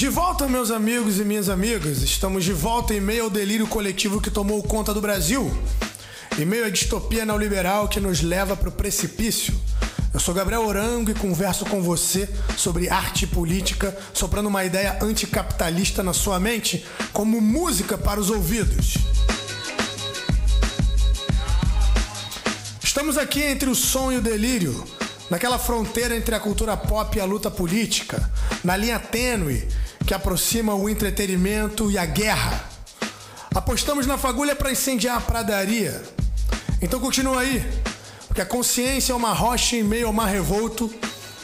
De volta, meus amigos e minhas amigas. Estamos de volta em meio ao delírio coletivo que tomou conta do Brasil. Em meio à distopia neoliberal que nos leva para o precipício. Eu sou Gabriel Orango e converso com você sobre arte e política, soprando uma ideia anticapitalista na sua mente, como música para os ouvidos. Estamos aqui entre o som e o delírio, naquela fronteira entre a cultura pop e a luta política, na linha tênue que aproxima o entretenimento e a guerra. Apostamos na fagulha para incendiar a pradaria. Então continua aí, porque a consciência é uma rocha em meio ao mar revolto.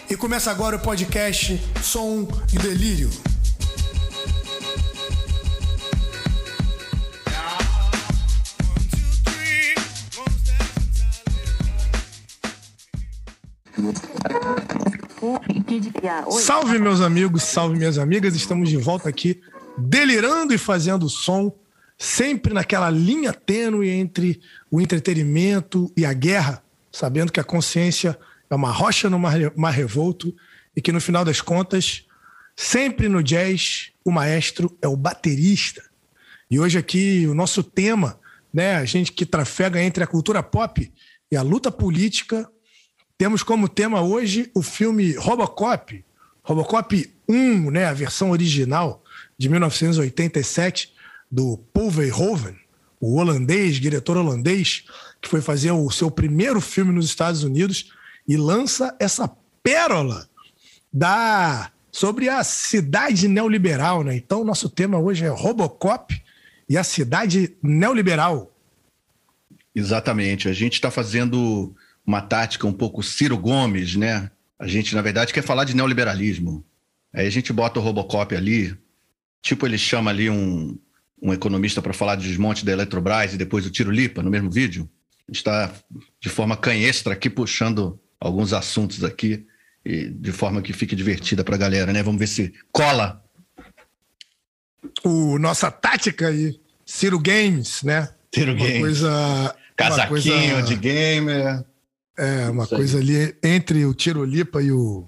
E começa agora o podcast Som e Delírio. Salve, meus amigos, salve, minhas amigas. Estamos de volta aqui, delirando e fazendo som, sempre naquela linha tênue entre o entretenimento e a guerra, sabendo que a consciência é uma rocha no mar, mar revolto e que, no final das contas, sempre no jazz, o maestro é o baterista. E hoje aqui, o nosso tema, né, a gente que trafega entre a cultura pop e a luta política, temos como tema hoje o filme Robocop, Robocop 1, né, a versão original de 1987 do Paul Verhoeven, o holandês, diretor holandês, que foi fazer o seu primeiro filme nos Estados Unidos e lança essa pérola da sobre a cidade neoliberal, né? Então nosso tema hoje é Robocop e a cidade neoliberal. Exatamente. A gente está fazendo uma tática um pouco Ciro Gomes, né? A gente, na verdade, quer falar de neoliberalismo. Aí a gente bota o Robocop ali, tipo ele chama ali um, um economista para falar de desmonte da Eletrobras e depois o Tiro Lipa no mesmo vídeo. A gente está de forma canhestra aqui puxando alguns assuntos aqui e de forma que fique divertida para a galera, né? Vamos ver se cola. O nossa tática aí, Ciro Games, né? Ciro uma Games. Coisa, Casaquinho coisa... de gamer. É, uma coisa ali entre o Tirolipa e o.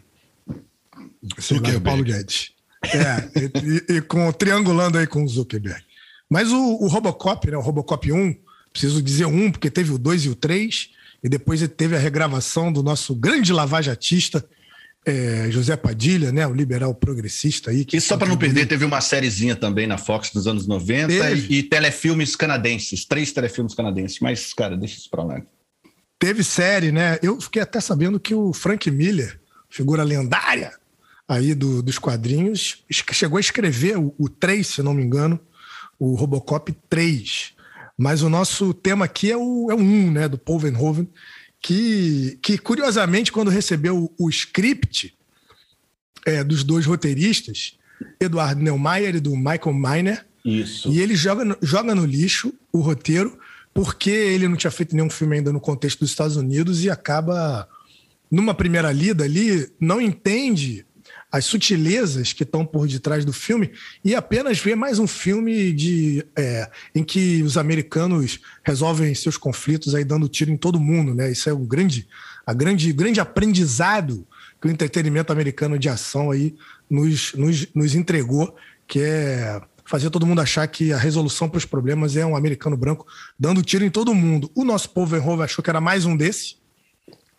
Zuckerberg. Paulo Guedes. É, e, e, com triangulando aí com o Zuckerberg. Mas o, o, Robocop, né, o Robocop 1, preciso dizer um, porque teve o 2 e o 3, e depois teve a regravação do nosso grande lavajatista, é, José Padilha, né, o liberal progressista aí. e só para não perder, teve uma sériezinha também na Fox dos anos 90 e, e, telefilmes canadenses, três telefilmes canadenses. Mas, cara, deixa isso para lá. Teve série, né? Eu fiquei até sabendo que o Frank Miller, figura lendária aí do, dos quadrinhos, chegou a escrever o, o 3, se não me engano, o Robocop 3. Mas o nosso tema aqui é o, é o 1, né? Do Paul Verhoeven, que, que curiosamente, quando recebeu o, o script é, dos dois roteiristas, Eduardo Neumayer e do Michael Miner, Isso. e ele joga, joga no lixo o roteiro porque ele não tinha feito nenhum filme ainda no contexto dos Estados Unidos e acaba, numa primeira lida ali, não entende as sutilezas que estão por detrás do filme e apenas vê mais um filme de é, em que os americanos resolvem seus conflitos aí dando tiro em todo mundo, né? Isso é um grande, a grande, grande aprendizado que o entretenimento americano de ação aí nos, nos, nos entregou, que é fazer todo mundo achar que a resolução para os problemas é um americano branco dando tiro em todo mundo. O nosso povo Verhoeven achou que era mais um desse.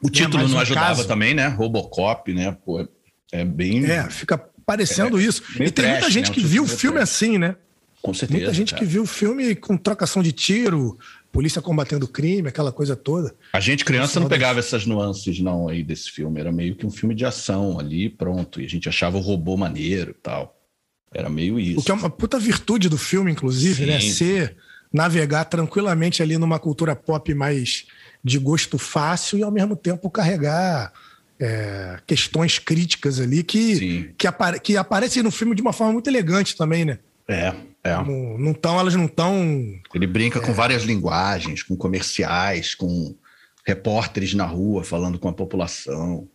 O título não um ajudava caso. também, né? Robocop, né? Pô, é bem. É, fica parecendo é, isso. E tem muita gente né? que viu o filme trash. assim, né? Com certeza. Muita gente cara. que viu o filme com trocação de tiro, polícia combatendo crime, aquela coisa toda. A gente, criança, não pegava essas nuances, não, aí desse filme. Era meio que um filme de ação ali, pronto. E a gente achava o robô maneiro e tal. Era meio isso. O que é uma puta virtude do filme, inclusive, né? Sim. né? Ser, navegar tranquilamente ali numa cultura pop mais de gosto fácil e ao mesmo tempo carregar é, questões críticas ali que, que, apare que, aparecem no filme de uma forma muito elegante também, né? É, é. Não, não tão, elas não estão. Ele brinca é... com várias linguagens, com comerciais, com repórteres na rua falando com a população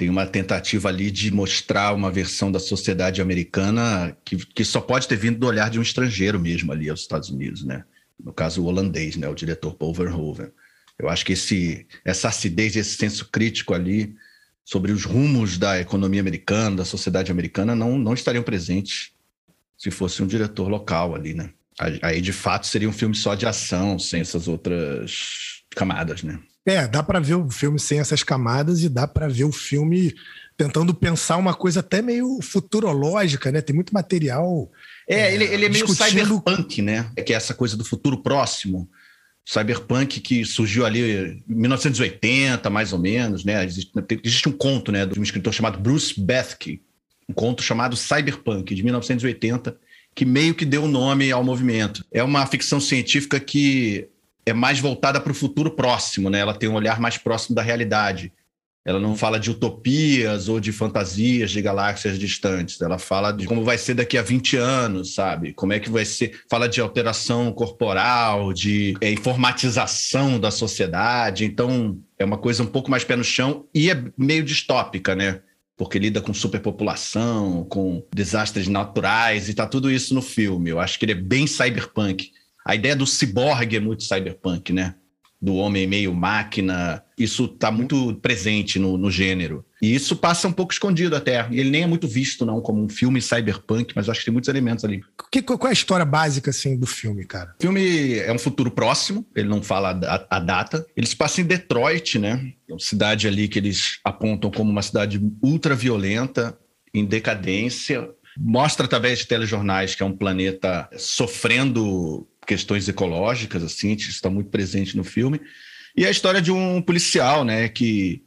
tem uma tentativa ali de mostrar uma versão da sociedade americana que, que só pode ter vindo do olhar de um estrangeiro mesmo ali aos Estados Unidos, né? No caso, o holandês, né? O diretor Paul Verhoeven. Eu acho que esse, essa acidez, esse senso crítico ali sobre os rumos da economia americana, da sociedade americana, não, não estariam presentes se fosse um diretor local ali, né? Aí, de fato, seria um filme só de ação, sem essas outras camadas, né? É, dá para ver o filme sem essas camadas e dá para ver o filme tentando pensar uma coisa até meio futurológica, né? Tem muito material. É, ele, ele é meio discutindo... cyberpunk, né? É que é essa coisa do futuro próximo. Cyberpunk que surgiu ali em 1980, mais ou menos, né? Existe, existe um conto, né, de um escritor chamado Bruce Bethke, um conto chamado Cyberpunk, de 1980, que meio que deu nome ao movimento. É uma ficção científica que é mais voltada para o futuro próximo, né? Ela tem um olhar mais próximo da realidade. Ela não fala de utopias ou de fantasias de galáxias distantes. Ela fala de como vai ser daqui a 20 anos, sabe? Como é que vai ser. Fala de alteração corporal, de é, informatização da sociedade. Então, é uma coisa um pouco mais pé no chão e é meio distópica, né? Porque lida com superpopulação, com desastres naturais e tá tudo isso no filme. Eu acho que ele é bem cyberpunk. A ideia do ciborgue é muito cyberpunk, né? Do homem meio máquina, isso está muito presente no, no, gênero. E isso passa um pouco escondido até. Ele nem é muito visto, não, como um filme cyberpunk, mas acho que tem muitos elementos ali. Que, qual é a história básica, assim, do filme, cara? O filme é um futuro próximo, ele não fala a, a data. Ele se passa em Detroit, né? É uma cidade ali que eles apontam como uma cidade ultra violenta, em decadência. Mostra através de telejornais que é um planeta sofrendo questões ecológicas, assim, está muito presente no filme. E a história de um policial, né, que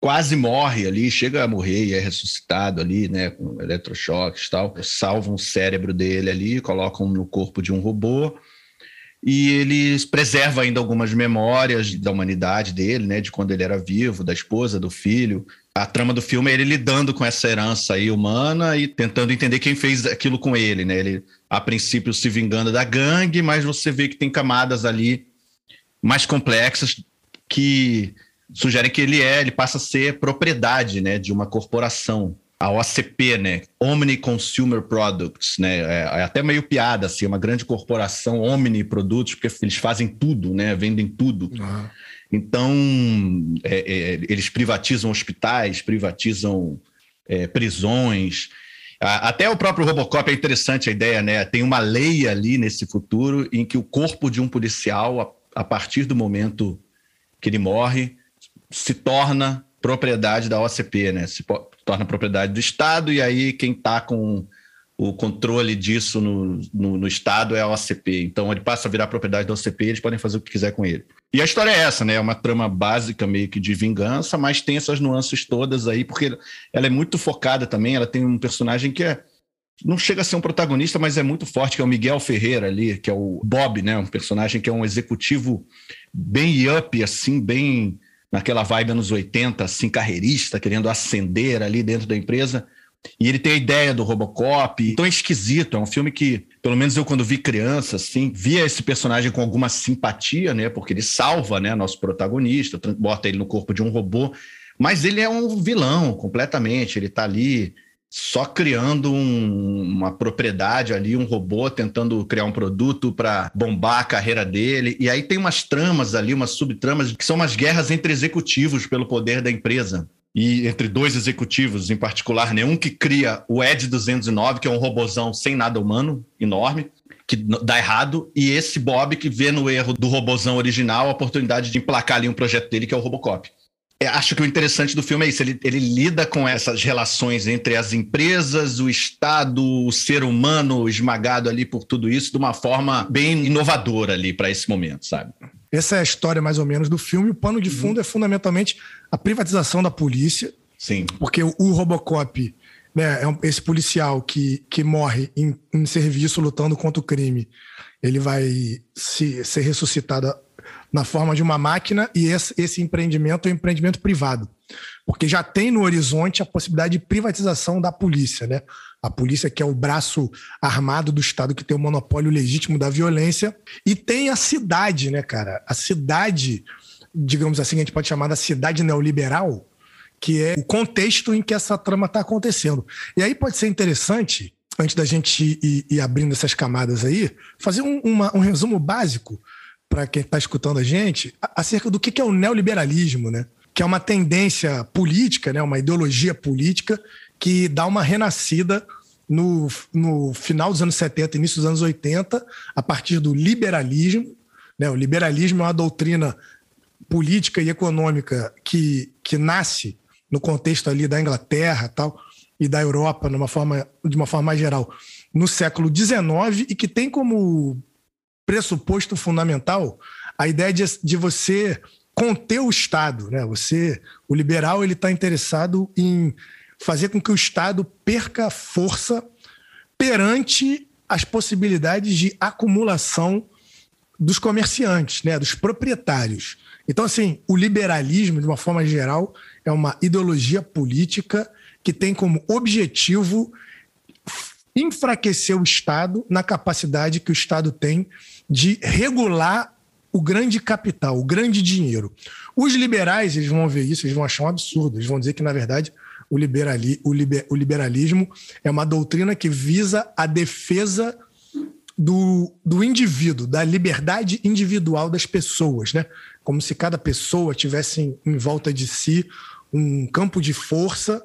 quase morre ali, chega a morrer e é ressuscitado ali, né, com eletrochoques e tal. Salvam o cérebro dele ali, colocam no corpo de um robô e eles preservam ainda algumas memórias da humanidade dele, né, de quando ele era vivo, da esposa, do filho. A trama do filme é ele lidando com essa herança aí humana e tentando entender quem fez aquilo com ele, né? Ele a princípio se vingando da gangue, mas você vê que tem camadas ali mais complexas que sugerem que ele é, ele passa a ser propriedade, né, de uma corporação, a OCP, né, Omni Consumer Products, né, é, é até meio piada, assim, uma grande corporação Omni Produtos, porque eles fazem tudo, né, vendem tudo. Uhum. Então, é, é, eles privatizam hospitais, privatizam é, prisões, até o próprio Robocop é interessante a ideia, né? Tem uma lei ali nesse futuro em que o corpo de um policial, a, partir do momento que ele morre, se torna propriedade da OCP, né? Se torna propriedade do Estado, e aí quem está com o controle disso no, no, no, Estado é a OCP. Então ele passa a virar propriedade da OCP eles podem fazer o que quiser com ele. E a história é essa, né? É uma trama básica meio que de vingança, mas tem essas nuances todas aí, porque ela é muito focada também. Ela tem um personagem que é. Não chega a ser um protagonista, mas é muito forte, que é o Miguel Ferreira ali, que é o Bob, né? Um personagem que é um executivo bem up, assim, bem naquela vibe anos 80, assim, carreirista, querendo ascender ali dentro da empresa e ele tem a ideia do Robocop. Então é esquisito. É um filme que, pelo menos eu, quando vi criança, assim, via esse personagem com alguma simpatia, né? Porque ele salva, né? Nosso protagonista, bota ele no corpo de um robô. Mas ele é um vilão completamente. Ele tá ali só criando um, uma propriedade ali, um robô tentando criar um produto para bombar a carreira dele. E aí tem umas tramas ali, umas subtramas, que são umas guerras entre executivos pelo poder da empresa e entre dois executivos em particular, nenhum que cria o Ed 209, que é um robozão sem nada humano, enorme, que dá errado, e esse Bob que vê no erro do robozão original a oportunidade de emplacar ali um projeto dele, que é o Robocop. É, acho que o interessante do filme é isso, ele, ele lida com essas relações entre as empresas, o Estado, o ser humano esmagado ali por tudo isso, de uma forma bem inovadora ali para esse momento, sabe? Essa é a história, mais ou menos, do filme. O pano de fundo uhum. é fundamentalmente a privatização da polícia. Sim. Porque o, Robocop, né, é um, esse policial que, que morre em, em, serviço lutando contra o crime, ele vai se, ser ressuscitado na forma de uma máquina e esse, esse empreendimento é um empreendimento privado. Porque já tem no horizonte a possibilidade de privatização da polícia, né? A polícia, que é o braço armado do Estado que tem o monopólio legítimo da violência, e tem a cidade, né, cara? A cidade, digamos assim, a gente pode chamar da cidade neoliberal, que é o contexto em que essa trama está acontecendo. E aí pode ser interessante, antes da gente ir, ir abrindo essas camadas aí, fazer um, uma, um resumo básico para quem está escutando a gente acerca do que é o neoliberalismo, né? Que é uma tendência política, né? uma ideologia política que dá uma renascida no, no final dos anos 70, início dos anos 80, a partir do liberalismo. Né? O liberalismo é uma doutrina política e econômica que, que nasce no contexto ali da Inglaterra tal, e da Europa, numa forma, de uma forma mais geral, no século XIX e que tem como pressuposto fundamental a ideia de, de você conter o Estado. Né? Você, o liberal ele está interessado em fazer com que o Estado perca força perante as possibilidades de acumulação dos comerciantes, né, dos proprietários. Então, assim, o liberalismo, de uma forma geral, é uma ideologia política que tem como objetivo enfraquecer o Estado na capacidade que o Estado tem de regular o grande capital, o grande dinheiro. Os liberais, eles vão ver isso, eles vão achar um absurdo, eles vão dizer que, na verdade, o, liberali, o, liber, o liberalismo é uma doutrina que visa a defesa do, do indivíduo, da liberdade individual das pessoas, né? Como se cada pessoa tivesse em, em volta de si um campo de força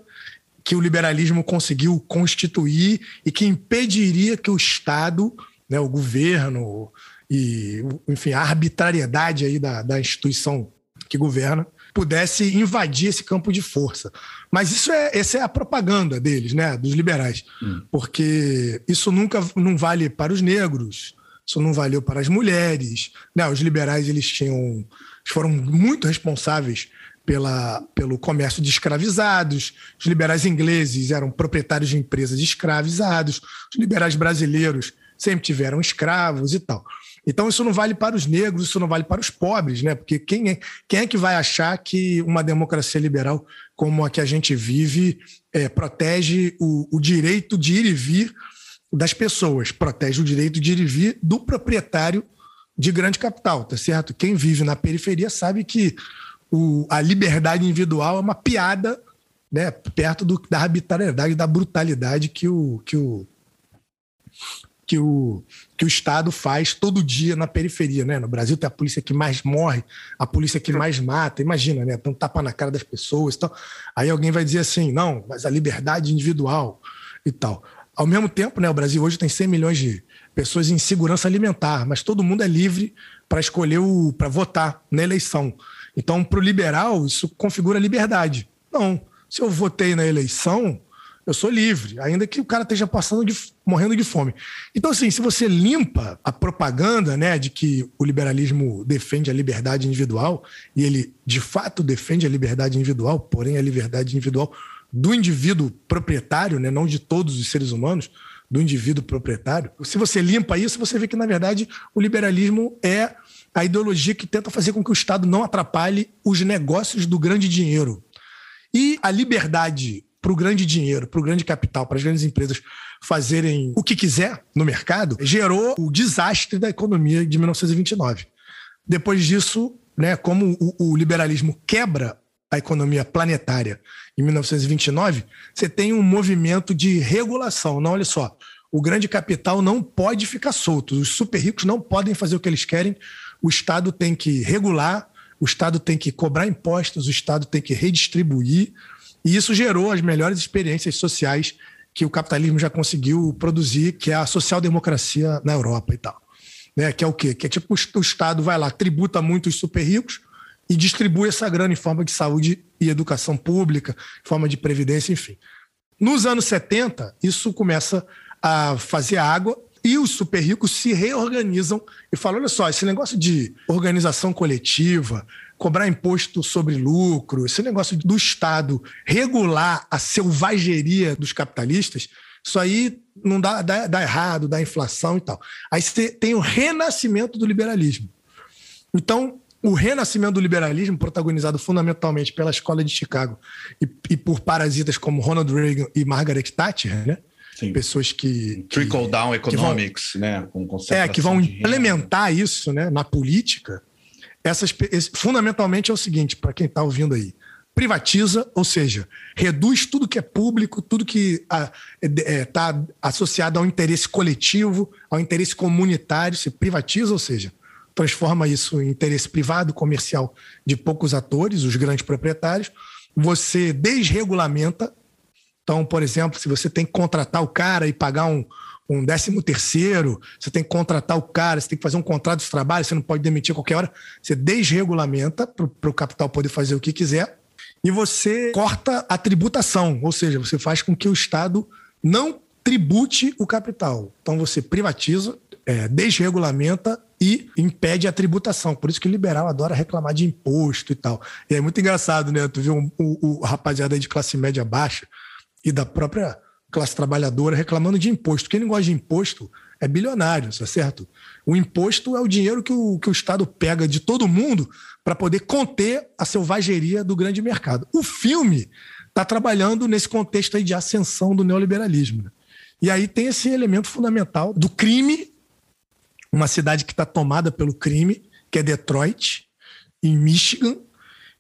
que o liberalismo conseguiu constituir e que impediria que o Estado, né, o governo e, enfim, a arbitrariedade aí da, da instituição que governa pudesse invadir esse campo de força. Mas isso é, essa é a propaganda deles, né, dos liberais, hum. porque isso nunca não vale para os negros, isso não valeu para as mulheres, né? Os liberais eles tinham foram muito responsáveis pela, pelo comércio de escravizados. Os liberais ingleses eram proprietários de empresas de escravizados. Os liberais brasileiros sempre tiveram escravos e tal. Então, isso não vale para os negros, isso não vale para os pobres, né? Porque quem é, quem é que vai achar que uma democracia liberal como a que a gente vive é, protege o, o direito de ir e vir das pessoas, protege o direito de ir e vir do proprietário de grande capital, tá certo? Quem vive na periferia sabe que o, a liberdade individual é uma piada né, perto do, da arbitrariedade, da brutalidade que o, que, o, que, o, que o Estado faz todo dia na periferia. Né? No Brasil tem a polícia que mais morre, a polícia que mais mata. Imagina, né? Então tapa na cara das pessoas. Então, aí alguém vai dizer assim, não, mas a liberdade individual e tal. Ao mesmo tempo, né, o Brasil hoje tem 100 milhões de pessoas em segurança alimentar, mas todo mundo é livre para escolher o para votar na eleição. Então, para o liberal, isso configura liberdade. Não. Se eu votei na eleição, eu sou livre, ainda que o cara esteja passando de, morrendo de fome. Então, assim, se você limpa a propaganda né, de que o liberalismo defende a liberdade individual, e ele de fato defende a liberdade individual, porém a liberdade individual do indivíduo proprietário, né, não de todos os seres humanos, do indivíduo proprietário. Se você limpa isso, você vê que, na verdade, o liberalismo é a ideologia que tenta fazer com que o Estado não atrapalhe os negócios do grande dinheiro. E a liberdade para o grande dinheiro, para o grande capital, para as grandes empresas fazerem o que quiser no mercado, gerou o desastre da economia de 1929. Depois disso, né, como o, o liberalismo quebra a economia planetária em 1929, você tem um movimento de regulação. Não, olha só, o grande capital não pode ficar solto, os super ricos não podem fazer o que eles querem, o Estado tem que regular, o Estado tem que cobrar impostos, o Estado tem que redistribuir, e isso gerou as melhores experiências sociais que o capitalismo já conseguiu produzir, que é a social-democracia na Europa e tal. Né? Que é o quê? Que é tipo o Estado vai lá, tributa muito os super ricos e distribui essa grana em forma de saúde e educação pública, em forma de previdência, enfim. Nos anos 70, isso começa a fazer água e os super ricos se reorganizam e falam: olha só, esse negócio de organização coletiva, cobrar imposto sobre lucro, esse negócio do Estado regular a selvageria dos capitalistas, isso aí não dá, dá, dá errado, dá inflação e tal. Aí você tem o renascimento do liberalismo. Então, o renascimento do liberalismo, protagonizado fundamentalmente pela Escola de Chicago e, e por parasitas como Ronald Reagan e Margaret Thatcher, né? Sim. pessoas que. Trickle down economics, vão, né? Com é, que vão implementar isso né, na política. Essas, fundamentalmente é o seguinte, para quem está ouvindo aí. Privatiza, ou seja, reduz tudo que é público, tudo que está é, associado ao interesse coletivo, ao interesse comunitário, se privatiza, ou seja, transforma isso em interesse privado, comercial de poucos atores, os grandes proprietários. Você desregulamenta Então, por exemplo, se você tem que contratar o cara e pagar um, um décimo terceiro, você tem que contratar o cara, você tem que fazer um contrato de trabalho, você não pode demitir a qualquer hora. Você desregulamenta para o capital poder fazer o que quiser e você corta a tributação, ou seja, você faz com que o Estado não tribute o capital. Então você privatiza, é, desregulamenta e impede a tributação. Por isso que o liberal adora reclamar de imposto e tal. E é muito engraçado, né? Tu viu um, o, o rapaziada de classe média baixa e da própria classe trabalhadora reclamando de imposto. Quem não gosta de imposto é bilionário, tá certo? O imposto é o dinheiro que o, que o Estado pega de todo mundo para poder conter a selvageria do grande mercado. O filme está trabalhando nesse contexto aí de ascensão do neoliberalismo. Né? E aí tem esse elemento fundamental do crime, uma cidade que está tomada pelo crime, que é Detroit, em Michigan,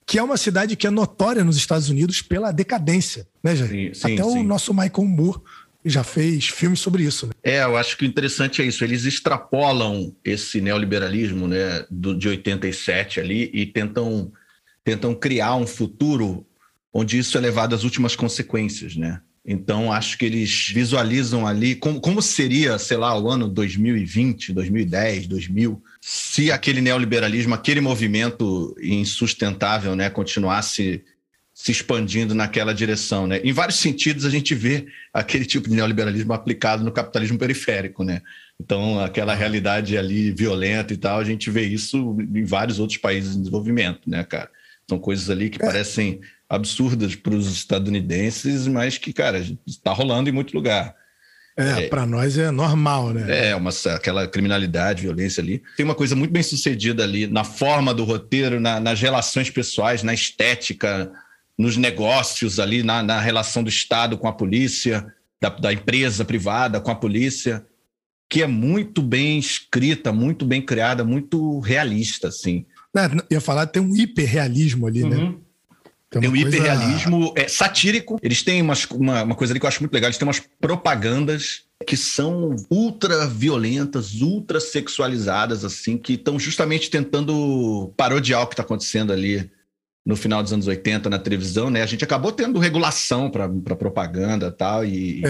que é uma cidade que é notória nos Estados Unidos pela decadência, né, Jair? Sim, sim, Até sim. o nosso Michael Moore já fez filmes sobre isso. Né? É, eu acho que o interessante é isso. Eles extrapolam esse neoliberalismo né, do, de 87 ali e tentam, tentam criar um futuro onde isso é levado às últimas consequências, né? Então, acho que eles visualizam ali como, como seria, sei lá, o ano 2020, 2010, 2000, se aquele neoliberalismo, aquele movimento insustentável, né, continuasse se expandindo naquela direção, né? Em vários sentidos a gente vê aquele tipo de neoliberalismo aplicado no capitalismo periférico, né? Então, aquela realidade ali violenta e tal, a gente vê isso em vários outros países em desenvolvimento, né, cara? São coisas ali que é. parecem absurdas para os estadunidenses, mas que, cara, está rolando em muito lugar. É, é para nós é normal, né? É, uma, aquela criminalidade, violência ali. Tem uma coisa muito bem sucedida ali na forma do roteiro, na, nas relações pessoais, na estética, nos negócios ali, na, na relação do Estado com a polícia, da, da, empresa privada com a polícia, que é muito bem escrita, muito bem criada, muito realista, assim. É, ia falar, tem um hiperrealismo ali, né? uhum. né? Tem, tem um coisa... hiperrealismo é, satírico. Eles têm umas, uma, uma coisa ali que eu acho muito legal. Eles têm umas propagandas que são ultra violentas, ultra sexualizadas, assim, que estão justamente tentando parodiar o que está acontecendo ali no final dos anos 80 na televisão, né? A gente acabou tendo regulação para propaganda e tal. E,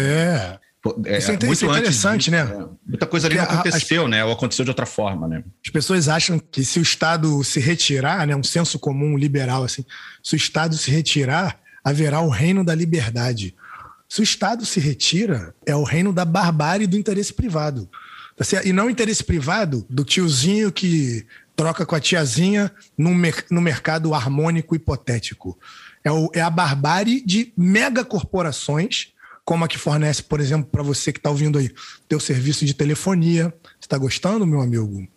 é. É, isso é, muito isso é interessante, né? Muita coisa ali não aconteceu, né? Ou aconteceu de outra forma, né? As pessoas acham que se o Estado se retirar, né? Um senso comum liberal, assim, se o Estado se retirar, haverá o reino da liberdade. Se o Estado se retira, é o reino da barbárie do interesse privado. Tá e não o interesse privado do tiozinho que troca com a tiazinha no, mer no mercado harmônico hipotético. É, o, é a barbárie de megacorporações, como a que fornece, por exemplo, para você que está ouvindo aí, teu serviço de telefonia. Você está gostando, meu amigo?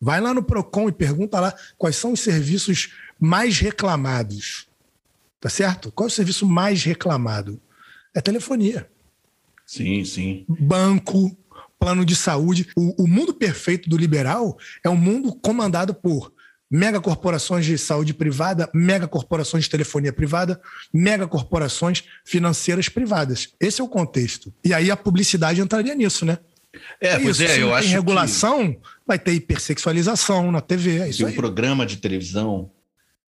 Vai lá no Procon e pergunta lá quais são os serviços mais reclamados. Tá certo? Qual é o serviço mais reclamado? É telefonia. Sim, sim. Banco, plano de saúde. O, o mundo perfeito do liberal é um mundo comandado por megacorporações de saúde privada, megacorporações de telefonia privada, megacorporações financeiras privadas. Esse é o contexto. E aí a publicidade entraria nisso, né? É, é isso. é, eu acho. Em regulação, que... vai ter hipersexualização na TV. É isso Tem um programa de televisão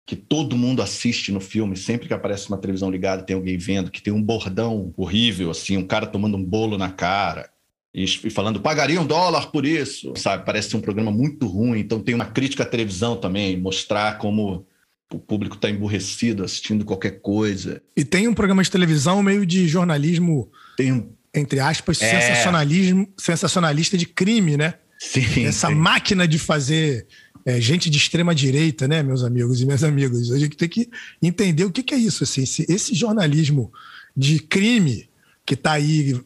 que todo mundo assiste no filme, sempre que aparece uma televisão ligada, tem alguém vendo, que tem um bordão horrível, assim, um cara tomando um bolo na cara e falando pagaria um dólar por isso, sabe? Parece ser um programa muito ruim. Então tem uma crítica à televisão também, mostrar como o público está emburrecido assistindo qualquer coisa. E tem um programa de televisão meio de jornalismo, tem um... entre aspas, é... sensacionalismo, sensacionalista de crime, né? Sim. Essa sim. máquina de fazer é, gente de extrema direita, né, meus amigos e minhas amigas. A gente tem que entender o que, que é isso. Assim, esse, esse jornalismo de crime que está aí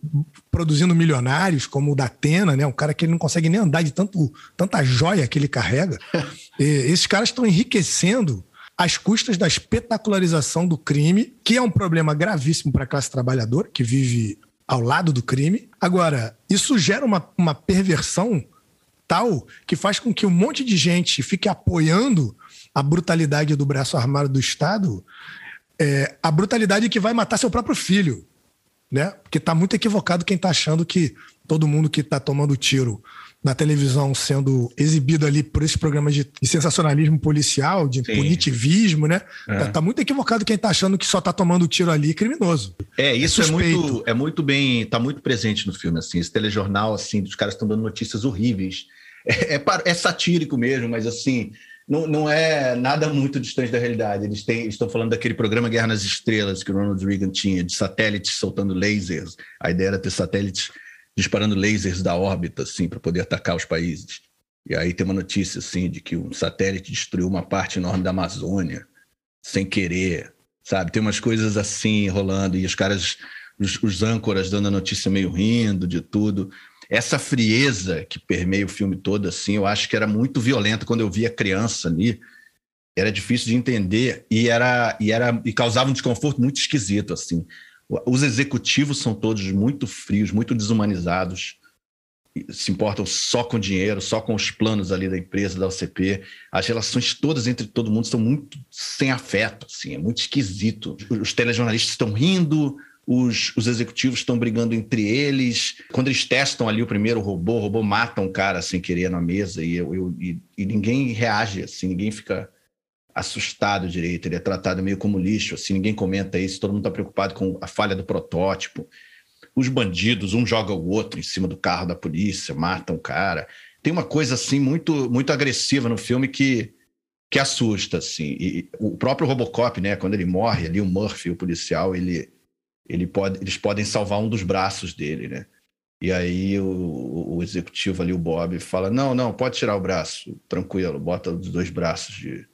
produzindo milionários, como o da Atena, né? Um cara que ele não consegue nem andar de tanto, tanta joia que ele carrega. e, esses caras estão enriquecendo às custas da espetacularização do crime, que é um problema gravíssimo para a classe trabalhadora, que vive ao lado do crime. Agora, isso gera uma, uma perversão tal que faz com que um monte de gente fique apoiando a brutalidade do braço armado do Estado, é, a brutalidade que vai matar seu próprio filho né? Porque está muito equivocado quem está achando que todo mundo que está tomando tiro na televisão sendo exibido ali por esses programas de, sensacionalismo policial, de Sim. punitivismo, né? É. Tá, tá, muito equivocado quem tá achando que só tá tomando tiro ali criminoso. É, isso é, é, muito, é muito bem, tá muito presente no filme, assim, esse telejornal, assim, os caras estão dando notícias horríveis. É, é, é, satírico mesmo, mas assim, não, não é nada muito distante da realidade. Eles têm, estão falando daquele programa Guerra nas Estrelas que o Ronald Reagan tinha, de satélites soltando lasers. A ideia era ter satélites disparando lasers da órbita, assim, para poder atacar os países. E aí tem uma notícia, assim, de que um satélite destruiu uma parte enorme da Amazônia, sem querer, sabe? Tem umas coisas assim rolando, e os caras, os, os âncoras dando a notícia meio rindo de tudo. Essa frieza que permeia o filme todo, assim, eu acho que era muito violenta quando eu via criança ali. Era difícil de entender e era e era e causava um desconforto muito esquisito, assim. Os executivos são todos muito frios, muito desumanizados, se importam só com dinheiro, só com os planos ali da empresa, da OCP. As relações todas entre todo mundo são muito sem afeto, assim, é muito esquisito. Os telejornalistas estão rindo, os, os executivos estão brigando entre eles. Quando eles testam ali o primeiro robô, o robô mata um cara sem querer na mesa e, eu, eu e, e ninguém reage, assim, ninguém fica assustado direito, ele é tratado meio como lixo, assim, ninguém comenta isso, todo mundo está preocupado com a falha do protótipo. Os bandidos, um joga o outro em cima do carro da polícia, matam o cara. Tem uma coisa assim muito muito agressiva no filme que que assusta assim. E o próprio RoboCop, né, quando ele morre ali o Murphy, o policial, ele ele pode eles podem salvar um dos braços dele, né? E aí o, o executivo ali, o Bob, fala: "Não, não, pode tirar o braço, tranquilo, bota os dois braços de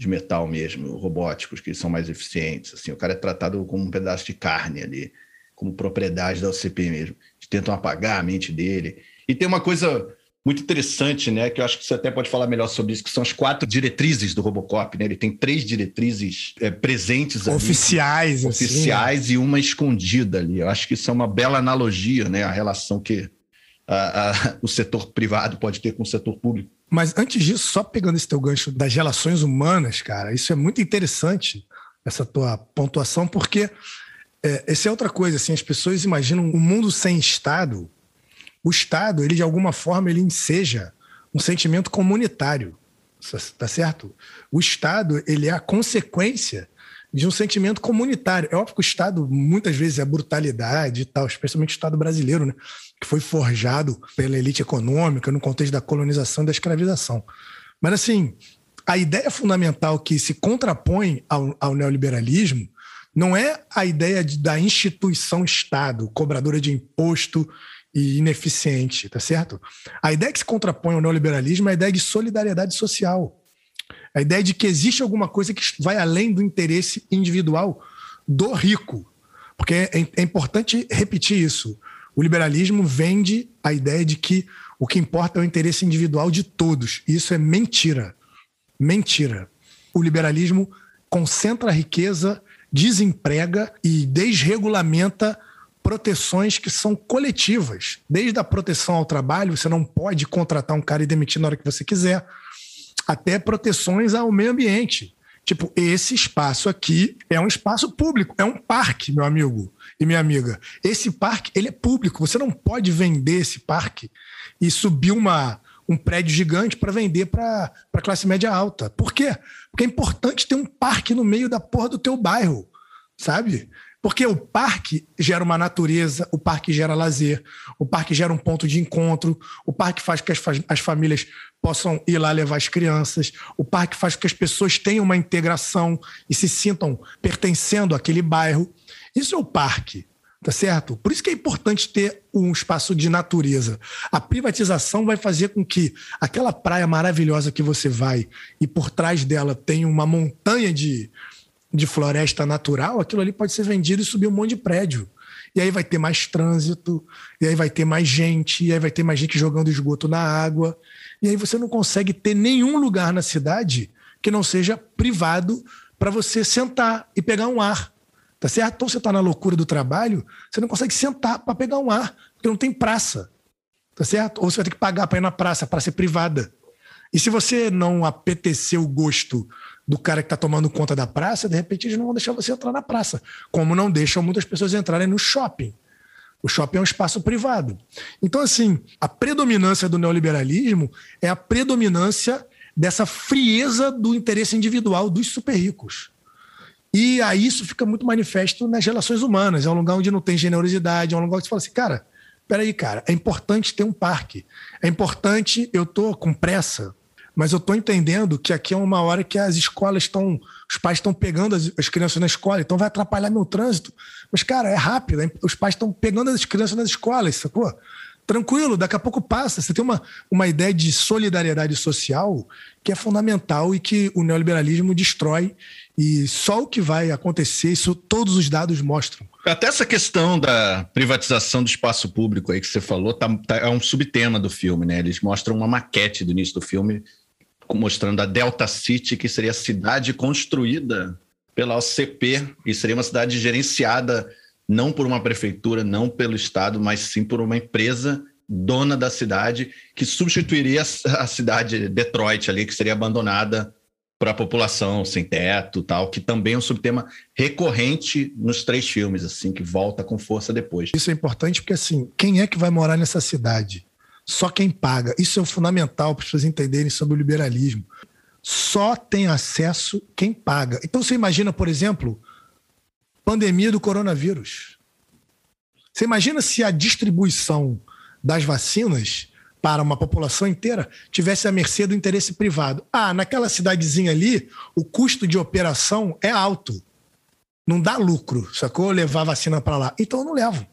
de metal mesmo, robóticos, que são mais eficientes. Assim, o cara é tratado como um pedaço de carne ali, como propriedade da OCP mesmo. Eles tentam apagar a mente dele. E tem uma coisa muito interessante, né, que eu acho que você até pode falar melhor sobre isso, que são as quatro diretrizes do Robocop, né? Ele tem três diretrizes é, presentes ali, oficiais, oficiais assim. e uma escondida ali. Eu acho que isso é uma bela analogia, né, a relação que a, a, o setor privado pode ter com o setor público. Mas antes disso, só pegando esse teu gancho das relações humanas, cara, isso é muito interessante, essa tua pontuação, porque é, essa é outra coisa, assim, as pessoas imaginam um mundo sem Estado. O Estado, ele de alguma forma, ele enseja um sentimento comunitário, tá certo? O Estado, ele é a consequência de um sentimento comunitário. É óbvio que o Estado, muitas vezes, é brutalidade e tal, especialmente o Estado brasileiro, né? que foi forjado pela elite econômica no contexto da colonização e da escravização. Mas, assim, a ideia fundamental que se contrapõe ao, ao neoliberalismo não é a ideia de, da instituição Estado, cobradora de imposto e ineficiente, tá certo? A ideia que se contrapõe ao neoliberalismo é a ideia de solidariedade social. A ideia de que existe alguma coisa que vai além do interesse individual do rico. Porque é, é importante repetir isso. O liberalismo vende a ideia de que o que importa é o interesse individual de todos. E isso é mentira. Mentira. O liberalismo concentra a riqueza, desemprega e desregulamenta proteções que são coletivas. Desde a proteção ao trabalho, você não pode contratar um cara e demitir na hora que você quiser até proteções ao meio ambiente. Tipo, esse espaço aqui é um espaço público, é um parque, meu amigo e minha amiga. Esse parque, ele é público, você não pode vender esse parque e subir uma, um prédio gigante para vender para a classe média alta. Por quê? Porque é importante ter um parque no meio da porra do teu bairro, sabe? Porque o parque gera uma natureza, o parque gera lazer, o parque gera um ponto de encontro, o parque faz que as, as famílias possam ir lá levar as crianças, o parque faz que as pessoas tenham uma integração e se sintam pertencendo àquele bairro. Isso é o parque, tá certo? Por isso que é importante ter um espaço de natureza. A privatização vai fazer com que aquela praia maravilhosa que você vai e por trás dela tem uma montanha de de floresta natural, aquilo ali pode ser vendido e subir um monte de prédio. E aí vai ter mais trânsito, e aí vai ter mais gente, e aí vai ter mais gente jogando esgoto na água. E aí você não consegue ter nenhum lugar na cidade que não seja privado para você sentar e pegar um ar. Tá certo? Então você está na loucura do trabalho, você não consegue sentar para pegar um ar, porque não tem praça. Tá certo? Ou você vai ter que pagar para ir na praça, para ser privada. E se você não apetecer o gosto do cara que está tomando conta da praça, de repente eles não vão deixar você entrar na praça. Como não deixam muitas pessoas entrarem no shopping. O shopping é um espaço privado. Então, assim, a predominância do neoliberalismo é a predominância dessa frieza do interesse individual dos super ricos. E aí isso fica muito manifesto nas relações humanas. É um lugar onde não tem generosidade, é um lugar onde você fala assim, cara, peraí, cara, é importante ter um parque. É importante, eu tô com pressa, mas eu estou entendendo que aqui é uma hora que as escolas estão, os pais estão pegando as, as, crianças na escola, então vai atrapalhar meu trânsito. Mas, cara, é rápido, os pais estão pegando as crianças nas escolas, sacou? Tranquilo, daqui a pouco passa. Você tem uma, uma ideia de solidariedade social que é fundamental e que o neoliberalismo destrói. E só o que vai acontecer, isso todos os dados mostram. Até essa questão da privatização do espaço público aí que você falou tá, tá, é um subtema do filme, né? Eles mostram uma maquete do início do filme mostrando a Delta City, que seria a cidade construída pela OCP e seria uma cidade gerenciada não por uma prefeitura, não pelo Estado, mas sim por uma empresa dona da cidade que substituiria a cidade Detroit ali, que seria abandonada para a população sem teto, tal, que também é um subtema recorrente nos três filmes, assim, que volta com força depois. Isso é importante porque assim, quem é que vai morar nessa cidade? Só quem paga. Isso é fundamental para pessoas entenderem sobre o liberalismo. Só tem acesso quem paga. Então você imagina, por exemplo, pandemia do coronavírus. Você imagina se a distribuição das vacinas para uma população inteira tivesse à mercê do interesse privado. Ah, naquela cidadezinha ali, o custo de operação é alto. Não dá lucro, sacou? Levar vacina para lá. Então eu não levo.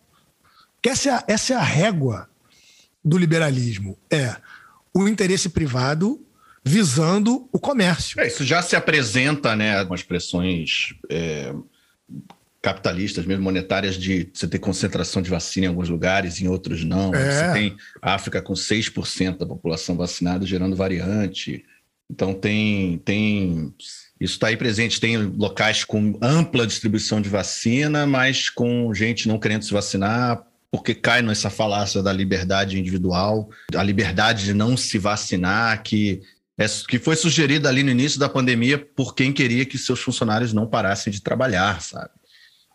Essa é a, essa é a régua do liberalismo é o interesse privado visando o comércio. É, isso já se apresenta, né, com expressões é, capitalistas, mesmo monetárias, de você ter concentração de vacina em alguns lugares, em outros não. É. Você tem a África com 6% da população vacinada gerando variante. Então tem, tem isso está aí presente. Tem locais com ampla distribuição de vacina, mas com gente não querendo se vacinar porque cai nessa falácia da liberdade individual, a liberdade de não se vacinar, que, é, que foi sugerida ali no início da pandemia por quem queria que seus funcionários não parassem de trabalhar, sabe?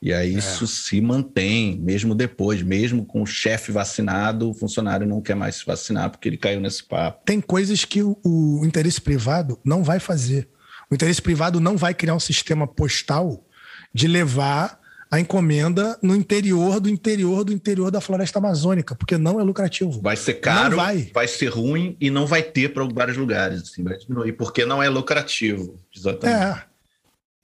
E aí é. isso se mantém, mesmo depois, mesmo com o chefe vacinado, o funcionário não quer mais se vacinar porque ele caiu nesse papo. Tem coisas que o, o interesse privado não vai fazer. O interesse privado não vai criar um sistema postal de levar a encomenda no interior do interior do interior da floresta amazônica, porque não é lucrativo. Vai ser caro, vai. vai. ser ruim e não vai ter para vários lugares, assim, vai diminuir, porque não é lucrativo. Exatamente. É.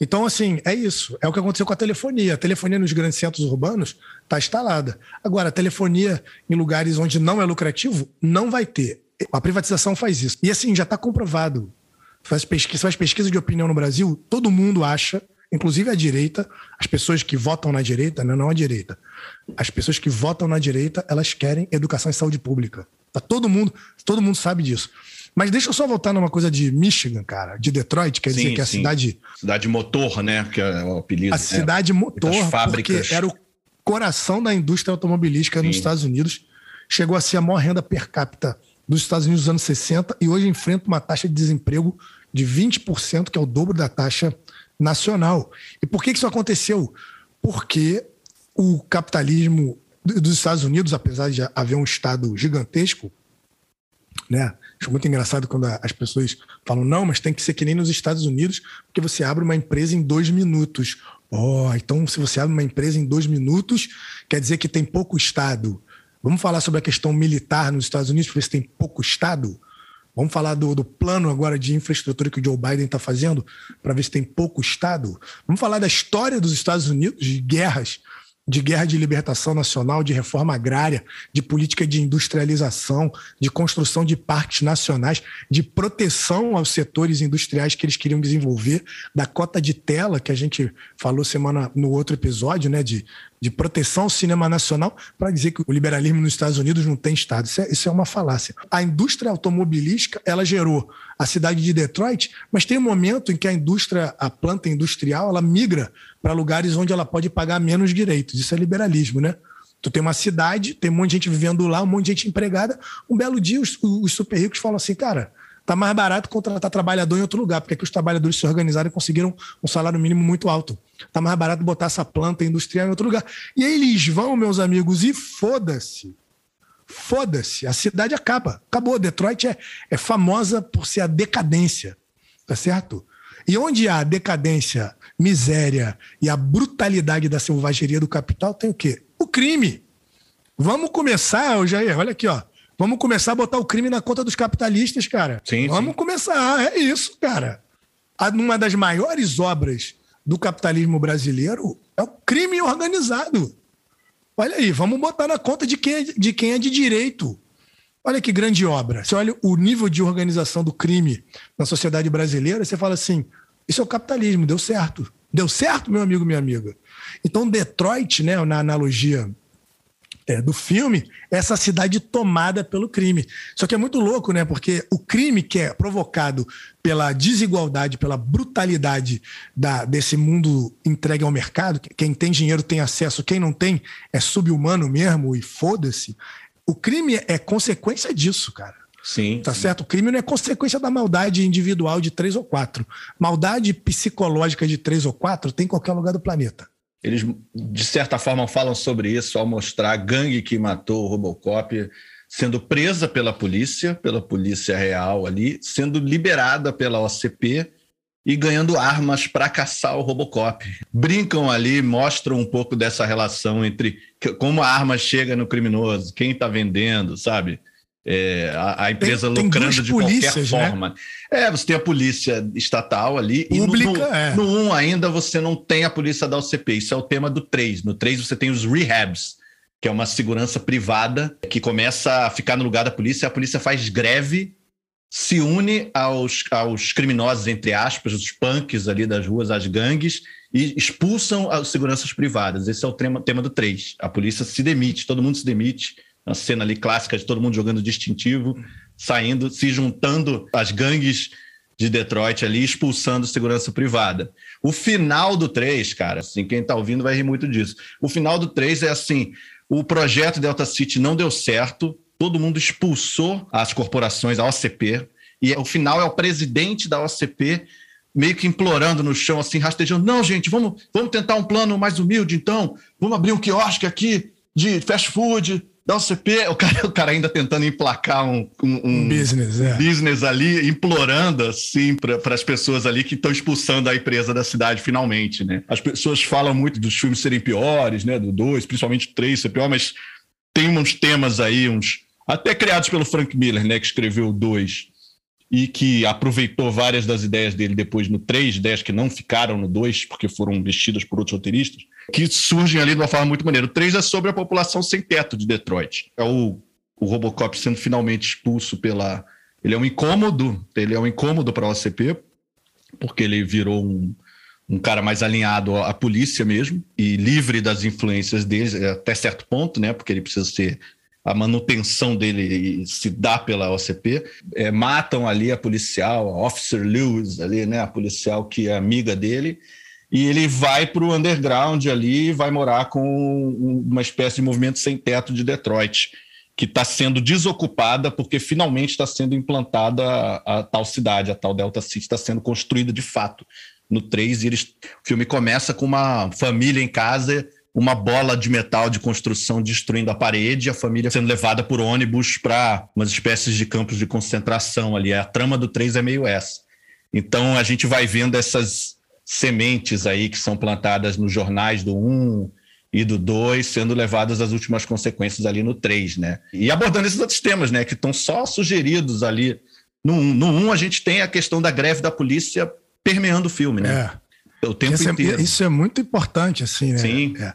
Então, assim, é isso. É o que aconteceu com a telefonia. A telefonia nos grandes centros urbanos está instalada. Agora, a telefonia em lugares onde não é lucrativo, não vai ter. A privatização faz isso. E assim, já está comprovado. Faz pesquisa, faz pesquisa de opinião no Brasil, todo mundo acha inclusive a direita, as pessoas que votam na direita, não, né, não a direita, as pessoas que votam na direita, elas querem educação e saúde pública. Tá todo mundo, todo mundo sabe disso. Mas deixa eu só voltar numa coisa de Michigan, cara, de Detroit, quer sim, dizer que é a cidade. Cidade motor, né? Que é o apelido. A né? cidade motor, fábricas. porque era o coração da indústria automobilística sim. nos Estados Unidos. Chegou a ser a maior renda per capita dos Estados Unidos nos anos 60 e hoje enfrenta uma taxa de desemprego de 20%, que é o dobro da taxa nacional. E por que isso aconteceu? Porque o capitalismo dos Estados Unidos, apesar de haver um Estado gigantesco, né? Acho muito engraçado quando as pessoas falam, não, mas tem que ser que nem nos Estados Unidos, porque você abre uma empresa em dois minutos. Oh, então se você abre uma empresa em dois minutos, quer dizer que tem pouco Estado. Vamos falar sobre a questão militar nos Estados Unidos, porque você tem pouco Estado? Vamos falar do, do, plano agora de infraestrutura que o Joe Biden está fazendo para ver se tem pouco Estado. Vamos falar da história dos Estados Unidos, de guerras de guerra de libertação nacional, de reforma agrária, de política de industrialização, de construção de parques nacionais, de proteção aos setores industriais que eles queriam desenvolver, da cota de tela que a gente falou semana no outro episódio, né, de, de proteção ao cinema nacional, para dizer que o liberalismo nos Estados Unidos não tem Estado. Isso é, isso é uma falácia. A indústria automobilística, ela gerou a cidade de Detroit, mas tem um momento em que a indústria, a planta industrial, ela migra para lugares onde ela pode pagar menos direitos. Isso é liberalismo, né? Tu tem uma cidade, tem um monte de gente vivendo lá, um monte de gente empregada. Um belo dia, os, os super ricos falam assim, cara, Tá mais barato contratar trabalhador em outro lugar, porque aqui os trabalhadores se organizaram e conseguiram um salário mínimo muito alto. Tá mais barato botar essa planta industrial em outro lugar. E aí eles vão, meus amigos, e foda-se. Foda-se. A cidade acaba. Acabou. Detroit é, é famosa por ser a decadência. Tá certo? E onde há decadência, miséria e a brutalidade da selvageria do capital, tem o quê? O crime. Vamos começar, Jair, olha aqui, ó. Vamos começar a botar o crime na conta dos capitalistas, cara. Sim, Vamos sim. começar, é isso, cara. Uma das maiores obras do capitalismo brasileiro é o crime organizado. Olha aí, vamos botar na conta de quem é de, quem é de direito. Olha que grande obra. Você olha o nível de organização do crime na sociedade brasileira, você fala assim: isso é o capitalismo, deu certo. Deu certo, meu amigo, minha amiga. Então, Detroit, né, na analogia é, do filme essa cidade tomada pelo crime. Só que é muito louco, né? Porque o crime que é provocado pela desigualdade, pela brutalidade da, desse mundo entregue ao mercado, quem tem dinheiro tem acesso, quem não tem é subhumano mesmo e foda-se. O crime é consequência disso, cara. Sim. Tá sim. certo? O crime não é consequência da maldade individual de três ou quatro. Maldade psicológica de três ou quatro tem em qualquer lugar do planeta. Eles, de certa forma, falam sobre isso ao mostrar a gangue que matou o Robocop sendo presa pela polícia, pela polícia real ali, sendo liberada pela OCP e ganhando armas para caçar o Robocop. Brincam ali, mostram um pouco dessa relação entre como a arma chega no criminoso, quem está vendendo, sabe? É, a, a, empresa tem, lucrando de qualquer né? forma. Né? É, você tem a polícia estatal ali. Pública, e no, é. no 1 ainda você não tem a polícia da OCP. Isso é o tema do 3. No 3 você tem os rehabs, que é uma segurança privada que começa a ficar no lugar da polícia. A polícia faz greve, se une aos, aos criminosos, entre aspas, os punks ali das ruas, as gangues, e expulsam as seguranças privadas. Esse é o tema, tema do 3. A polícia se demite, todo mundo se demite uma cena ali clássica de todo mundo jogando distintivo, saindo, se juntando às gangues de Detroit ali, expulsando segurança privada. O final do 3, cara, assim, quem tá ouvindo vai rir muito disso. O final do 3 é assim: o projeto Delta City não deu certo, todo mundo expulsou as corporações, a OCP, e o final é o presidente da OCP meio que implorando no chão, assim, rastejando. Não, gente, vamos, vamos tentar um plano mais humilde, então. Vamos abrir um quiosque aqui de fast food, da OCP, o cara, o cara ainda tentando emplacar um, um, um business, é. business ali, implorando assim para as pessoas ali que estão expulsando a empresa da cidade finalmente, né? As pessoas falam muito dos filmes serem piores, né? Do 2, principalmente o 3 ser pior, mas tem uns temas aí, uns até criados pelo Frank Miller, né? Que escreveu o 2 e que aproveitou várias das ideias dele depois no 3, ideias que não ficaram no 2, porque foram vestidas por outros roteiristas que surgem ali de uma forma muito maneira. O 3 é sobre a população sem teto de Detroit. É o, o Robocop sendo finalmente expulso pela. Ele é um incômodo, ele é um incômodo para a OCP, porque ele virou um, um cara mais alinhado à polícia mesmo e livre das influências deles até certo ponto, né? Porque ele precisa ser a manutenção dele se dá pela OCP. É, matam ali a policial, a Officer Lewis ali, né? A policial que é amiga dele e ele vai para o underground ali e vai morar com uma espécie de movimento sem teto de Detroit, que está sendo desocupada porque finalmente está sendo implantada a, a, tal cidade, a tal Delta City está sendo construída de fato. No 3, eles, o filme começa com uma família em casa, uma bola de metal de construção destruindo a parede, a família sendo levada por ônibus para umas espécies de campos de concentração ali. A trama do 3 é meio essa. Então a gente vai vendo essas sementes aí que são plantadas nos jornais do 1 e do 2, sendo levadas às últimas consequências ali no 3, né? E abordando esses outros temas, né, que estão só sugeridos ali. No 1, no 1 a gente tem a questão da greve da polícia permeando o filme, né? É. O tempo Esse inteiro. É, isso é muito importante, assim, né? Sim. É.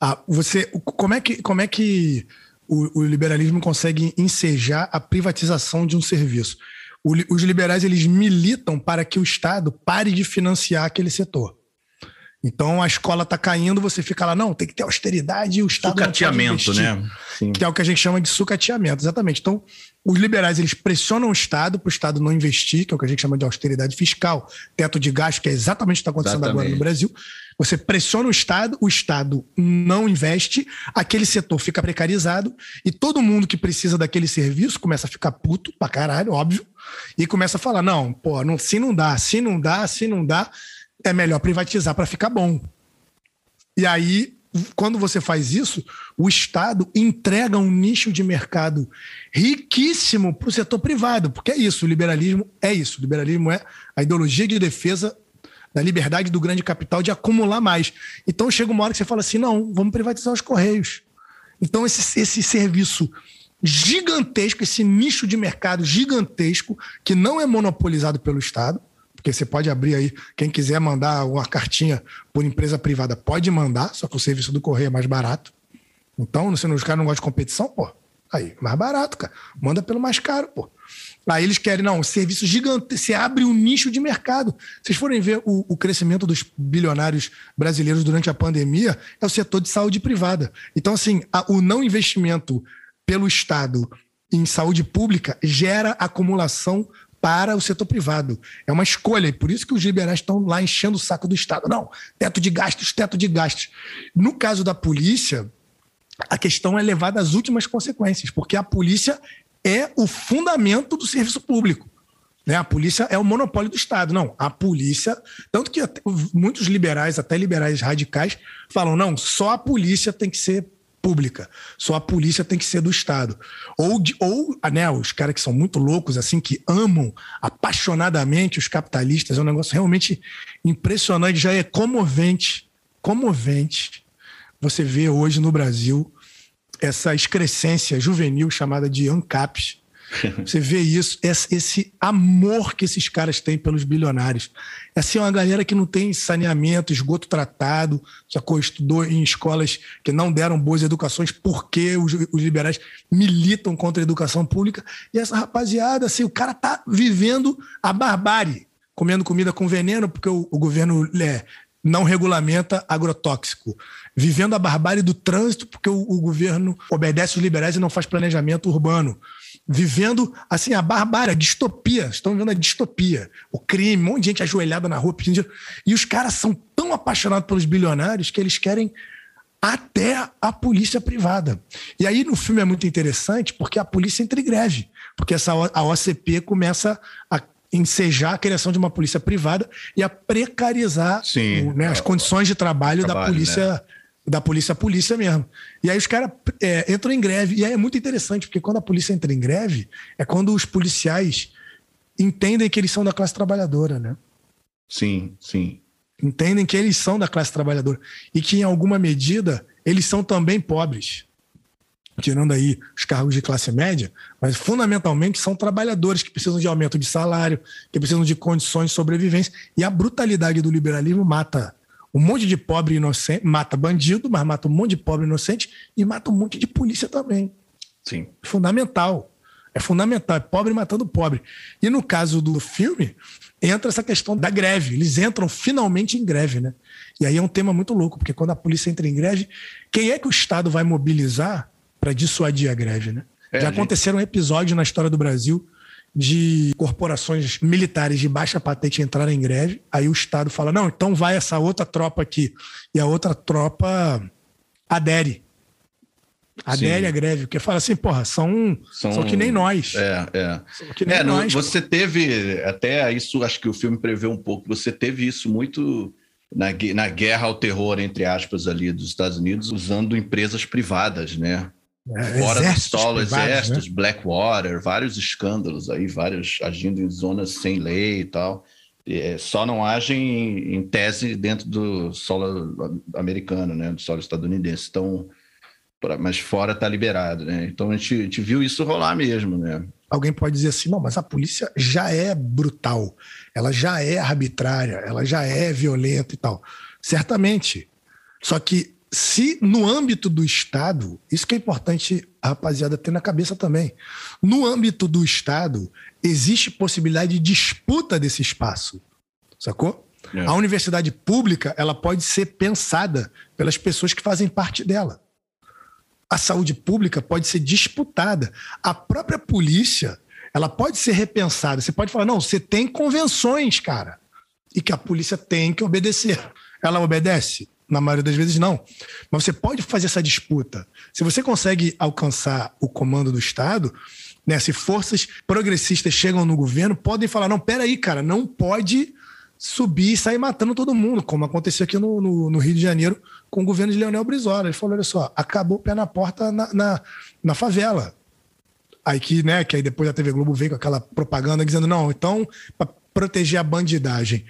Ah, você, como é que, como é que o, o liberalismo consegue ensejar a privatização de um serviço? os liberais eles militam para que o Estado pare de financiar aquele setor. Então a escola está caindo, você fica lá, não, tem que ter austeridade e o Estado. Sucateamento, né? Sim. Que é o que a gente chama de sucateamento, exatamente. Então, os liberais eles pressionam o Estado para o Estado não investir, que é o que a gente chama de austeridade fiscal, teto de gasto, que é exatamente o que está acontecendo exatamente. agora no Brasil. Você pressiona o Estado, o Estado não investe, aquele setor fica precarizado e todo mundo que precisa daquele serviço começa a ficar puto pra caralho, óbvio, e começa a falar: não, pô, não, se não dá, se não dá, se não dá é melhor privatizar para ficar bom. E aí, quando você faz isso, o Estado entrega um nicho de mercado riquíssimo para o setor privado, porque é isso, o liberalismo é isso. O liberalismo é a ideologia de defesa da liberdade do grande capital de acumular mais. Então chega uma hora que você fala assim: não, vamos privatizar os Correios. Então, esse, esse serviço gigantesco, esse nicho de mercado gigantesco, que não é monopolizado pelo Estado, porque você pode abrir aí, quem quiser mandar uma cartinha por empresa privada, pode mandar, só que o serviço do correio é mais barato. Então, se os caras não gostam de competição, pô, aí, mais barato, cara. Manda pelo mais caro, pô. Aí eles querem, não, serviço gigante, você abre um nicho de mercado. Vocês forem ver o, o, crescimento dos bilionários brasileiros durante a pandemia, é o setor de saúde privada. Então, assim, a, o não investimento pelo Estado em saúde pública gera acumulação para o setor privado. É uma escolha, e por isso que os liberais estão lá enchendo o saco do Estado. Não, teto de gastos, teto de gastos. No caso da polícia, a questão é levada às últimas consequências, porque a polícia é o fundamento do serviço público. Né? A polícia é o monopólio do Estado. Não, a polícia. Tanto que muitos liberais, até liberais radicais, falam: não, só a polícia tem que ser pública. Só a polícia tem que ser do Estado. Ou, de, ou né, os caras que são muito loucos, assim, que amam apaixonadamente os capitalistas, é um negócio realmente impressionante, já é comovente, comovente você vê hoje no Brasil essa excrescência juvenil chamada de ANCAPs, você vê isso, esse amor que esses caras têm pelos bilionários. É assim, uma galera que não tem saneamento, esgoto tratado, sacou? Estudou em escolas que não deram boas educações porque os, os liberais militam contra a educação pública. E essa rapaziada, assim, o cara tá vivendo a barbárie, comendo comida com veneno, porque o, o governo é, não regulamenta agrotóxico. Vivendo a barbárie do trânsito, porque o, o governo obedece os liberais e não faz planejamento urbano vivendo assim a barbárie, a distopia. Estão vendo a distopia. O crime, um monte de gente ajoelhada na rua pedindo. E os caras são tão apaixonados pelos bilionários que eles querem até a polícia privada. E aí no filme é muito interessante porque a polícia entra em greve. Porque essa, a OCP começa a ensejar a criação de uma polícia privada e a precarizar Sim, né, as condições de trabalho, trabalho da polícia né? Da polícia a polícia mesmo. E aí os caras é, entram em greve. E aí é muito interessante, porque quando a polícia entra em greve, é quando os policiais entendem que eles são da classe trabalhadora, né? Sim, sim. Entendem que eles são da classe trabalhadora. E que, em alguma medida, eles são também pobres. Tirando aí os cargos de classe média, mas fundamentalmente são trabalhadores que precisam de aumento de salário, que precisam de condições de sobrevivência. E a brutalidade do liberalismo mata um monte de pobre inocente, mata bandido, mas mata um monte de pobre inocente e mata um monte de polícia também. Sim. Fundamental. É fundamental. É pobre matando pobre. E no caso do filme, entra essa questão da greve. Eles entram finalmente em greve, né? E aí é um tema muito louco, porque quando a polícia entra em greve, quem é que o Estado vai mobilizar para dissuadir a greve, né? É, Já aconteceram gente... episódios na história do Brasil de corporações militares de baixa patente entrarem em greve, aí o Estado fala: não, então vai essa outra tropa aqui. E a outra tropa adere. Adere Sim. à greve, porque fala assim, porra, são, são, são que nem nós. É, é. que nem é, nós, você teve, até isso, acho que o filme prevê um pouco, você teve isso muito na, na guerra ao terror, entre aspas, ali dos Estados Unidos, usando empresas privadas, né? É, Fora do solo, né? exércitos, né? Blackwater, vários escândalos aí, vários agindo em zonas sem lei e tal. É, só não agem em tese dentro do solo americano, né, do solo estadunidense. Então, pra, mas fora está liberado, né? Então a gente, a gente, viu isso rolar mesmo, né? Alguém pode dizer assim, não, mas a polícia já é brutal, ela já é arbitrária, ela já é violenta e tal. Certamente. Só que se no âmbito do Estado, isso que é importante a rapaziada ter na cabeça também. No âmbito do Estado, existe possibilidade de disputa desse espaço. Sacou? É. A universidade pública, ela pode ser pensada pelas pessoas que fazem parte dela. A saúde pública pode ser disputada. A própria polícia, ela pode ser repensada. Você pode falar, não, você tem convenções, cara, e que a polícia tem que obedecer. Ela obedece? Na maioria das vezes, não. Mas você pode fazer essa disputa. Se você consegue alcançar o comando do Estado, né, se forças progressistas chegam no governo, podem falar: não, peraí, cara, não pode subir e sair matando todo mundo, como aconteceu aqui no, no, no Rio de Janeiro com o governo de Leonel Brizola. Ele falou: olha só, acabou o pé na porta na, na, na favela. Aí que, né, que aí depois a TV Globo veio com aquela propaganda dizendo: não, então, para proteger a bandidagem,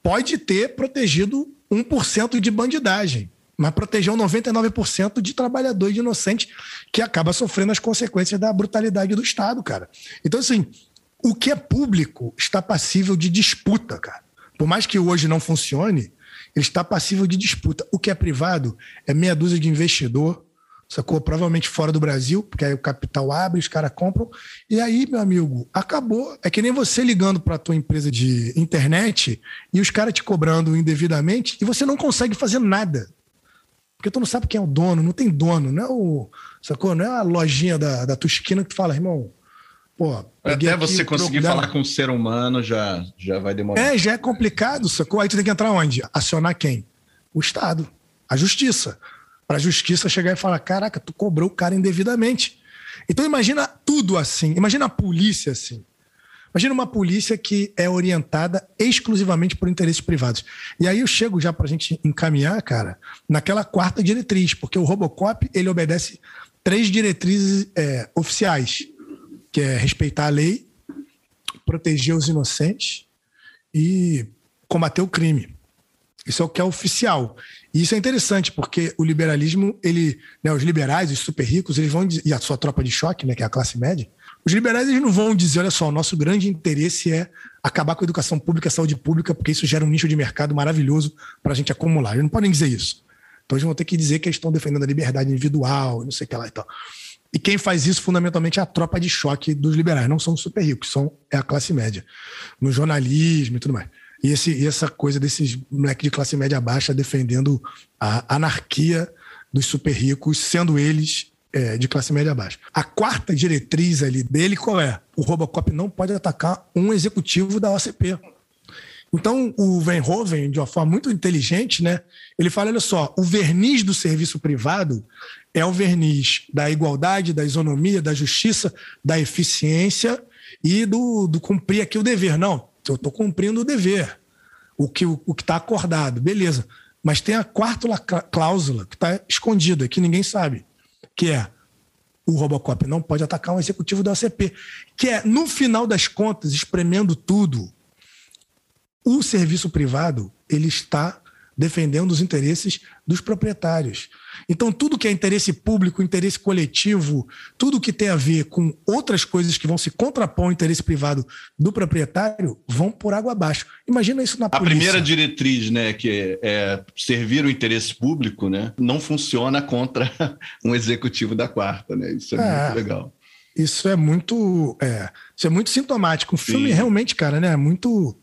pode ter protegido 1% de bandidagem mas protegeu 99% de trabalhador inocente que acaba sofrendo as consequências da brutalidade do Estado, cara. Então, assim, o que é público está passível de disputa, cara. Por mais que hoje não funcione, ele está passível de disputa. O que é privado é meia dúzia de investidor, sacou? Provavelmente fora do Brasil, porque aí o capital abre, os caras compram. E aí, meu amigo, acabou. É que nem você ligando para a tua empresa de internet e os caras te cobrando indevidamente e você não consegue fazer nada. Porque tu não sabe quem é o dono, não tem dono, não é o. Sacou? Não é a lojinha da, da tua esquina que tu fala, irmão. Pô, Até você conseguir falar com um ser humano já, já vai demorar. É, já é complicado, sacou? Aí tu tem que entrar onde? Acionar quem? O Estado, a justiça. Para a justiça chegar e falar: caraca, tu cobrou o cara indevidamente. Então imagina tudo assim, imagina a polícia assim. Imagina uma polícia que é orientada exclusivamente por interesses privados. E aí eu chego já para a gente encaminhar, cara, naquela quarta diretriz, porque o Robocop ele obedece três diretrizes é, oficiais, que é respeitar a lei, proteger os inocentes e combater o crime. Isso é o que é oficial. E isso é interessante, porque o liberalismo, ele, né, os liberais, os super ricos, eles vão e a sua tropa de choque, né, que é a classe média, os liberais eles não vão dizer, olha só, o nosso grande interesse é acabar com a educação pública, a saúde pública, porque isso gera um nicho de mercado maravilhoso para a gente acumular. Eles não podem dizer isso. Então eles vão ter que dizer que eles estão defendendo a liberdade individual, não sei o que lá e tal. E quem faz isso fundamentalmente é a tropa de choque dos liberais, não são os super ricos, são é a classe média, no jornalismo e tudo mais. E, esse, e essa coisa desses moleques de classe média baixa defendendo a anarquia dos super ricos, sendo eles é, de classe média baixa. A quarta diretriz ali dele qual é? O Robocop não pode atacar um executivo da OCP. Então, o Verhoeven, de uma forma muito inteligente, né, ele fala: olha só, o verniz do serviço privado é o verniz da igualdade, da isonomia, da justiça, da eficiência e do, do cumprir aqui o dever. Não, eu estou cumprindo o dever, o que o, o está acordado, beleza. Mas tem a quarta cláusula que está escondida, que ninguém sabe que é o Robocop não pode atacar um executivo da OCP, que é, no final das contas, espremendo tudo, o serviço privado ele está defendendo os interesses dos proprietários. Então, tudo que é interesse público, interesse coletivo, tudo que tem a ver com outras coisas que vão se contrapor ao interesse privado do proprietário, vão por água abaixo. Imagina isso na polícia. A primeira diretriz, né, que é, é servir o interesse público, né, não funciona contra um executivo da quarta, né? Isso é, é muito legal. Isso é muito, é, isso é muito sintomático. O filme realmente, cara, né, é muito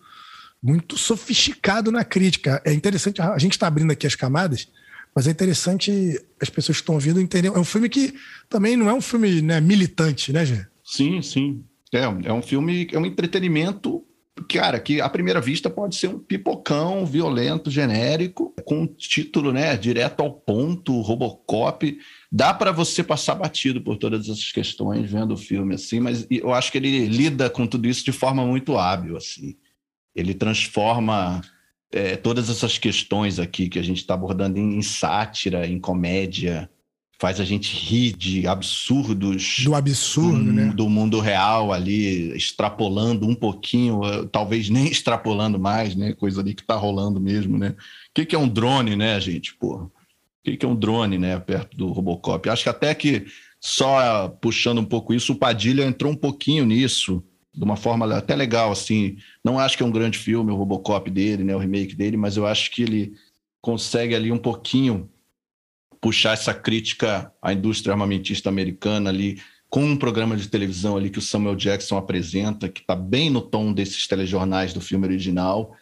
muito sofisticado na crítica. É interessante, a gente está abrindo aqui as camadas, mas é interessante as pessoas que estão ouvindo entender. É um filme que também não é um filme né, militante, né, Gê? Sim, sim. É, é um filme, é um entretenimento, cara, que à primeira vista pode ser um pipocão violento, genérico, com título, né, direto ao ponto, Robocop. Dá para você passar batido por todas essas questões vendo o filme, assim, mas eu acho que ele lida com tudo isso de forma muito hábil, assim ele transforma é, todas essas questões aqui que a gente está abordando em, em, sátira, em comédia, faz a gente rir de absurdos do absurdo, do, né? do mundo real ali, extrapolando um pouquinho, talvez nem extrapolando mais, né? Coisa ali que está rolando mesmo, né? O que, que é um drone, né, gente? O que, que é um drone, né? Perto do Robocop. Acho que até que só puxando um pouco isso, o Padilha entrou um pouquinho nisso de uma forma até legal, assim. Não acho que é um grande filme, o Robocop dele, né, o remake dele, mas eu acho que ele consegue ali um pouquinho puxar essa crítica à indústria armamentista americana ali com um programa de televisão ali que o Samuel Jackson apresenta, que está bem no tom desses telejornais do filme original.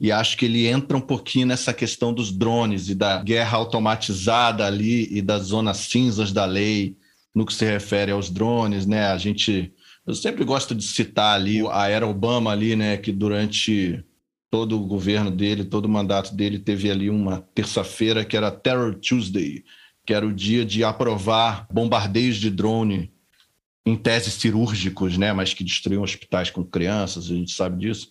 e acho que ele entra um pouquinho nessa questão dos drones e da guerra automatizada ali e das zonas cinzas da lei no que se refere aos drones, né? A gente eu sempre gosto de citar ali a era Obama ali, né, que durante todo o governo dele, todo o mandato dele teve ali uma terça-feira que era Terror Tuesday, que era o dia de aprovar bombardeios de drone em teses cirúrgicos, né, mas que destruíam hospitais com crianças, a gente sabe disso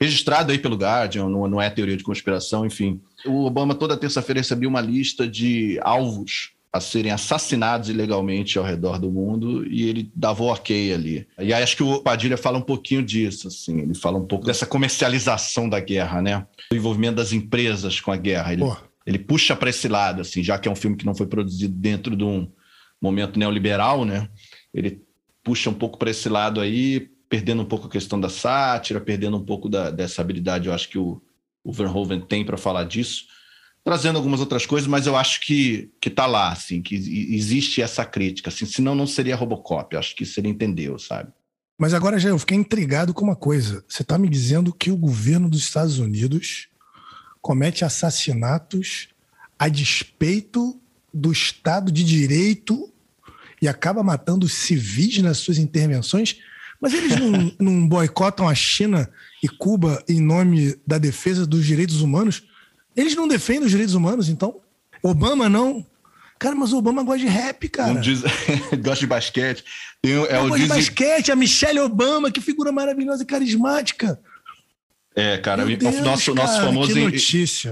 registrado aí pelo Guardian, não, não é teoria de conspiração, enfim. O Obama toda terça-feira recebia uma lista de alvos a serem assassinados ilegalmente ao redor do mundo e ele dava o ok ali. E aí acho que o Padilha fala um pouquinho disso, assim, ele fala um pouco dessa comercialização da guerra, né? Do envolvimento das empresas com a guerra. Ele, ele puxa para esse lado, assim, já que é um filme que não foi produzido dentro de um momento neoliberal, né? Ele puxa um pouco para esse lado aí, perdendo um pouco a questão da sátira, perdendo um pouco da, dessa habilidade, eu acho que o, o Verhoeven tem para falar disso, trazendo algumas outras coisas, mas eu acho que que está lá, assim, que existe essa crítica, assim, senão não seria Robocop, acho que seria entendeu, sabe? Mas agora já eu fiquei intrigado com uma coisa. Você está me dizendo que o governo dos Estados Unidos comete assassinatos a despeito do Estado de Direito e acaba matando civis nas suas intervenções? Mas eles não, não boicotam a China e Cuba em nome da defesa dos direitos humanos? Eles não defendem os direitos humanos, então? Obama não. Cara, mas o Obama gosta de rap, cara. Diz... gosta de basquete. Tem, é o gosta de basquete, a Michelle Obama, que figura maravilhosa e carismática. É, cara, Meu Deus, nosso, cara, nosso famoso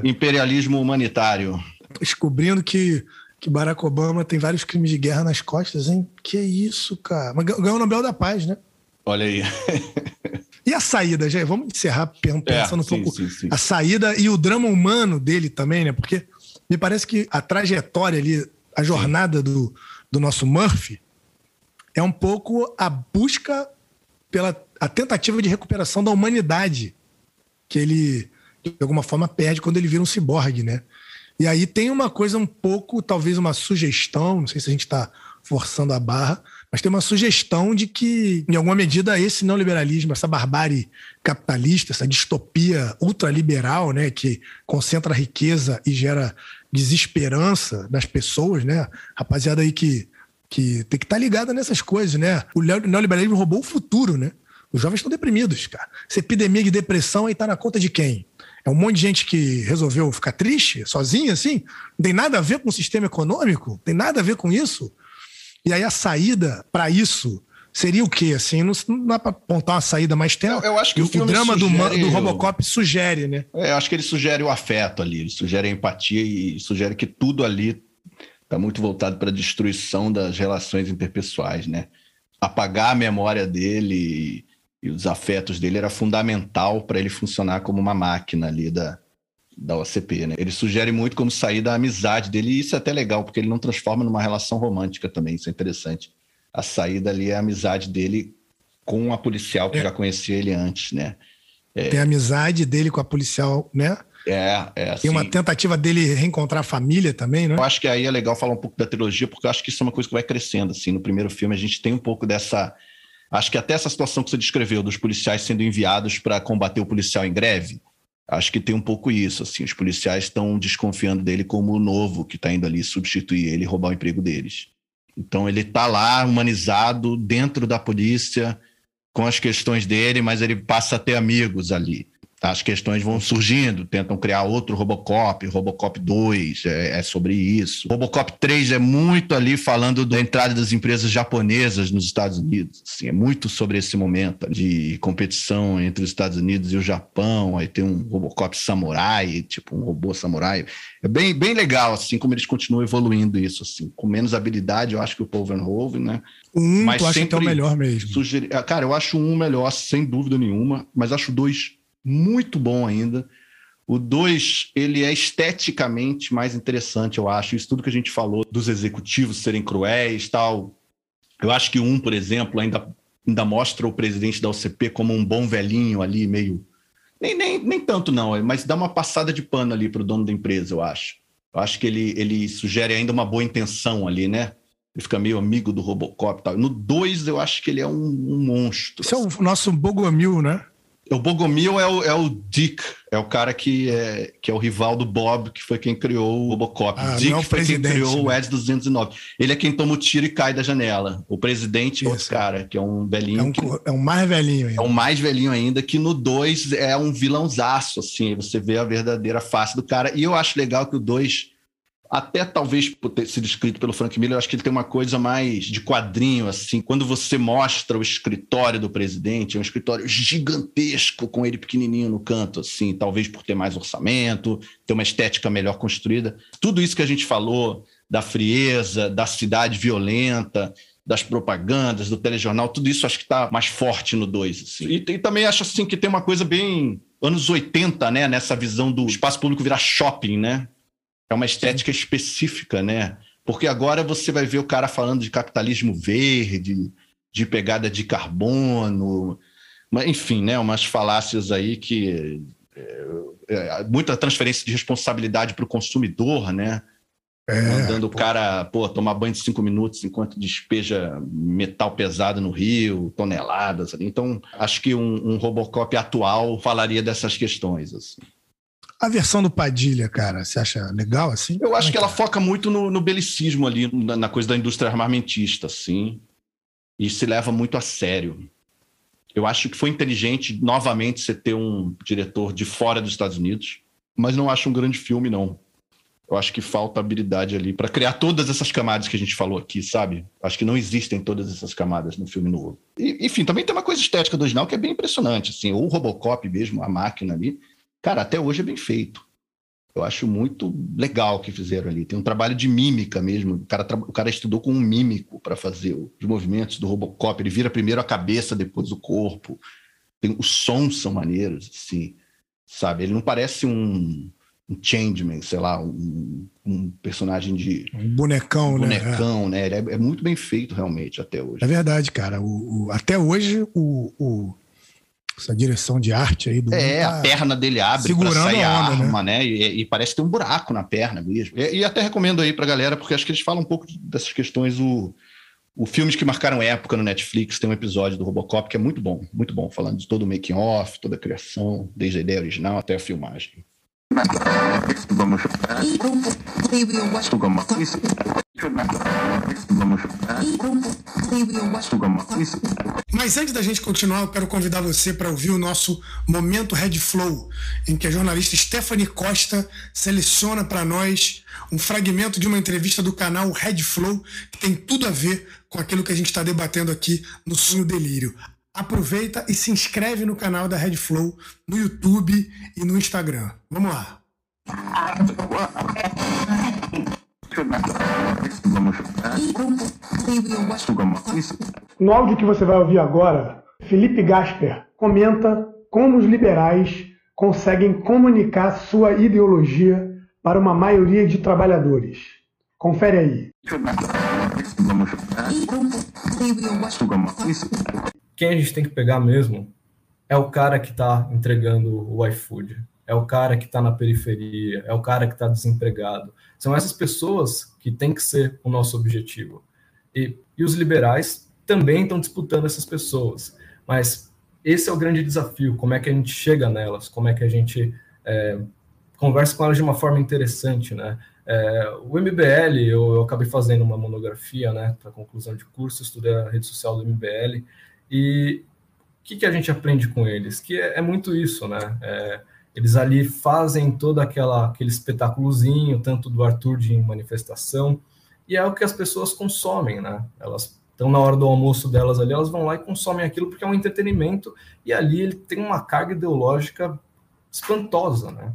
imperialismo humanitário. Descobrindo que, que Barack Obama tem vários crimes de guerra nas costas, hein? Que isso, cara. Mas ganhou o Nobel da Paz, né? Olha aí. e a saída, já vamos encerrar pensando é, um sim, pouco sim, sim. a saída e o drama humano dele também, né? Porque me parece que a trajetória ali, a jornada do, do nosso Murphy é um pouco a busca pela a tentativa de recuperação da humanidade que ele de alguma forma perde quando ele vira um ciborgue, né? E aí tem uma coisa um pouco, talvez uma sugestão, não sei se a gente está forçando a barra, mas tem uma sugestão de que, em alguma medida, esse neoliberalismo, essa barbárie capitalista, essa distopia ultraliberal, né, que concentra riqueza e gera desesperança nas pessoas, né? Rapaziada aí que, que tem que estar tá ligada nessas coisas, né? O neoliberalismo roubou o futuro, né? Os jovens estão deprimidos, cara. Essa epidemia de depressão aí tá na conta de quem? É um monte de gente que resolveu ficar triste, sozinha, assim? Não tem nada a ver com o sistema econômico? Tem nada a ver com isso? E aí a saída para isso seria o quê? Assim, não, não dá para apontar uma saída mais tempo. Eu, eu acho que o, o drama sugere, do, do Robocop sugere, né? É, eu acho que ele sugere o afeto ali, ele sugere a empatia e sugere que tudo ali está muito voltado para a destruição das relações interpessoais, né? Apagar a memória dele e, e os afetos dele era fundamental para ele funcionar como uma máquina ali da, da OCP, né? Ele sugere muito como sair da amizade dele, e isso é até legal, porque ele não transforma numa relação romântica também, isso é interessante. A saída ali é a amizade dele com a policial, que é. já conhecia ele antes, né? É... Tem a amizade dele com a policial, né? É, é. Assim, Tem uma tentativa dele reencontrar a família também, né? Eu acho que aí é legal falar um pouco da trilogia, porque eu acho que isso é uma coisa que vai crescendo, assim. No primeiro filme a gente tem um pouco dessa... Acho que até essa situação que você descreveu, dos policiais sendo enviados para combater o policial em greve, acho que tem um pouco isso, assim, os policiais estão desconfiando dele como o novo que está indo ali substituir ele e roubar o emprego deles. Então ele está lá humanizado dentro da polícia com as questões dele, mas ele passa a ter amigos ali as questões vão surgindo, tentam criar outro Robocop, Robocop 2 é, é, sobre isso. Robocop 3 é muito ali falando da entrada das empresas japonesas nos Estados Unidos. Assim, é muito sobre esse momento de competição entre os Estados Unidos e o Japão. Aí tem um Robocop samurai, tipo um robô samurai. É bem, bem legal, assim, como eles continuam evoluindo isso, assim, com menos habilidade, eu acho que o Paul Verhoeven, né? Um, mas tu acha que é o melhor mesmo? Sugeri... Cara, eu acho um melhor, sem dúvida nenhuma, mas acho dois muito bom ainda. O 2, ele é esteticamente mais interessante, eu acho. Isso tudo que a gente falou dos executivos serem cruéis tal. Eu acho que um, por exemplo, ainda, ainda mostra o presidente da OCP como um bom velhinho ali, meio. Nem, nem, nem tanto, não, mas dá uma passada de pano ali para o dono da empresa, eu acho. Eu acho que ele, ele sugere ainda uma boa intenção ali, né? Ele fica meio amigo do Robocop e tal. No 2, eu acho que ele é um, um monstro. Esse é o nosso Bogomil, né? O Bogomil é o, é o Dick, é o cara que é, que é o rival do Bob, que foi quem criou o Robocop. Ah, Dick é foi quem criou né? o Ed 209. Ele é quem toma o tiro e cai da janela. O presidente é outro cara, que é um velhinho. É um, que, é um mais velhinho ainda. É um mais velhinho ainda, que no 2 é um vilãozaço, assim. Você vê a verdadeira face do cara. E eu acho legal que o 2 até talvez por ter sido escrito pelo Frank Miller, eu acho que ele tem uma coisa mais de quadrinho, assim. Quando você mostra o escritório do presidente, é um escritório gigantesco, com ele pequenininho no canto, assim, talvez por ter mais orçamento, ter uma estética melhor construída. Tudo isso que a gente falou da frieza, da cidade violenta, das propagandas, do telejornal, tudo isso acho que está mais forte no 2. Assim. E, e, também acho assim que tem uma coisa bem anos 80, né, nessa visão do espaço público virar shopping, né? É uma estética específica, né? Porque agora você vai ver o cara falando de capitalismo verde, de pegada de carbono, enfim, né? Umas falácias aí que. É, é, muita transferência de responsabilidade para o consumidor, né? É, Mandando o cara pô, tomar banho de cinco minutos enquanto despeja metal pesado no rio, toneladas. Então, acho que um, um Robocop atual falaria dessas questões. Assim. A versão do Padilha, cara, você acha legal assim? Eu acho é que ela foca muito no, no belicismo ali, na, na, coisa da indústria armamentista, assim, e se leva muito a sério. Eu acho que foi inteligente, novamente, você ter um diretor de fora dos Estados Unidos, mas não acho um grande filme, não. Eu acho que falta habilidade ali para criar todas essas camadas que a gente falou aqui, sabe? Acho que não existem todas essas camadas no filme novo. E, enfim, também tem uma coisa estética do original que é bem impressionante, assim, o Robocop mesmo, a máquina ali, Cara, até hoje é bem feito. Eu acho muito legal o que fizeram ali. Tem um trabalho de mímica mesmo. O cara, o cara estudou com um mímico para fazer os movimentos do Robocop. Ele vira primeiro a cabeça, depois o corpo. Tem, os sons são maneiros, assim, sabe? Ele não parece um, um changeman, sei lá, um, um personagem de... Um bonecão, um né? bonecão né? né? É, é, muito bem feito, realmente, até hoje. É verdade, cara. O, o até hoje, o, o essa direção de arte aí do É, a perna dele abre para sair a, onda, né? arma, né? né? E, e, parece ter um buraco na perna mesmo. E, e, até recomendo aí pra galera, porque acho que eles falam um pouco dessas questões. O, o Filmes que Marcaram Época no Netflix tem um episódio do Robocop que é muito bom, muito bom, falando de todo o making-off, toda a criação, desde a ideia original até a filmagem. Vamos. Mas antes da gente continuar, eu quero convidar você para ouvir o nosso Momento Red Flow, em que a jornalista Stephanie Costa seleciona para nós um fragmento de uma entrevista do canal Red Flow, que tem tudo a ver com aquilo que a gente está debatendo aqui no Sonho Delírio. Aproveita e se inscreve no canal da Red Flow no YouTube e no Instagram. Vamos lá. No áudio que você vai ouvir agora, Felipe Gasper comenta como os liberais conseguem comunicar sua ideologia para uma maioria de trabalhadores. Confere aí. Quem a gente tem que pegar mesmo é o cara que está entregando o iFood, é o cara que está na periferia, é o cara que está desempregado. São essas pessoas que têm que ser o nosso objetivo. E, e os liberais também estão disputando essas pessoas. Mas esse é o grande desafio: como é que a gente chega nelas, como é que a gente é, conversa com elas de uma forma interessante, né? É, o MBL, eu, eu, acabei fazendo uma monografia, né, para conclusão de curso, estudei a rede social do MBL, e o que, que a gente aprende com eles? Que é, é muito isso, né? É, eles ali fazem todo aquela, aquele espetáculozinho, tanto do Arthur de manifestação, e é o que as pessoas consomem, né? Elas estão na hora do almoço delas ali, elas vão lá e consomem aquilo porque é um entretenimento, e ali ele tem uma carga ideológica espantosa, né?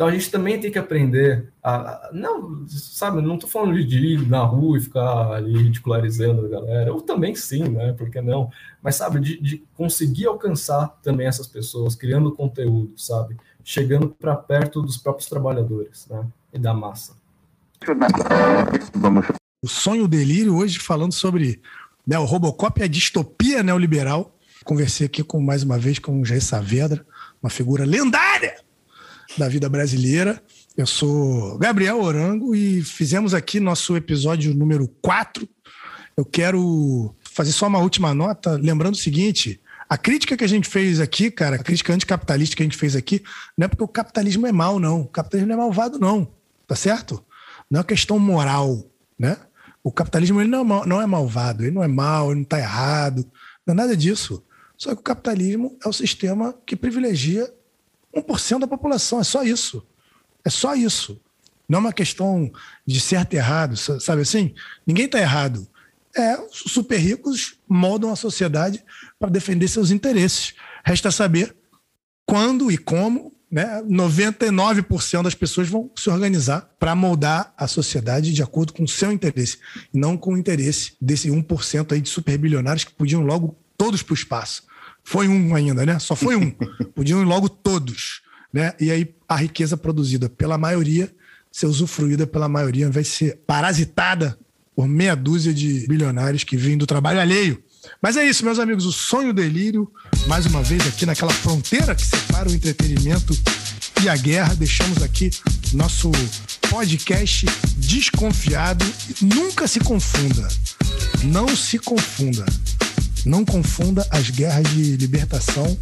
Então a gente também tem que aprender a, não, sabe, não estou falando de ir na rua e ficar ali ridicularizando a galera, ou também sim, né? Por que não? Mas sabe, de, de conseguir alcançar também essas pessoas, criando conteúdo, sabe? Chegando para perto dos próprios trabalhadores, né? E da massa. O sonho o delírio hoje falando sobre né, o Robocop e a distopia neoliberal. Conversei aqui com mais uma vez com o Jair Saavedra, uma figura lendária da vida brasileira. Eu sou Gabriel Orango e fizemos aqui nosso episódio número 4. Eu quero fazer só uma última nota, lembrando o seguinte: A crítica que a gente fez aqui, cara, a crítica anticapitalista que a gente fez aqui, não é porque o capitalismo é mal, não. O capitalismo não é malvado, não. Tá certo? Não é uma questão moral, né? O capitalismo ele não, é mal, não é malvado, ele não é mal, ele não está errado, não é nada disso. Só que o capitalismo é o sistema que privilegia 1% da população, é só isso. É só isso. Não é uma questão de certo e errado, sabe assim? Ninguém está errado. É, os super ricos moldam a sociedade para defender seus interesses. Resta saber quando e como né, 99% das pessoas vão se organizar para moldar a sociedade de acordo com o seu interesse, não com o interesse desse 1% aí de superbilionários que podiam logo todos para o espaço. Foi um ainda, né? Só foi um. podiam ir logo todos. Né? E aí a riqueza produzida pela maioria ser usufruída pela maioria, vai ser parasitada por meia dúzia de bilionários que vêm do trabalho alheio. Mas é isso, meus amigos, o sonho delírio, mais uma vez aqui naquela fronteira que separa o entretenimento e a guerra. Deixamos aqui nosso podcast desconfiado. Nunca se confunda. Não se confunda. Não confunda as guerras de libertação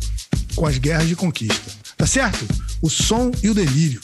com as guerras de conquista. Tá certo? O som e o delírio.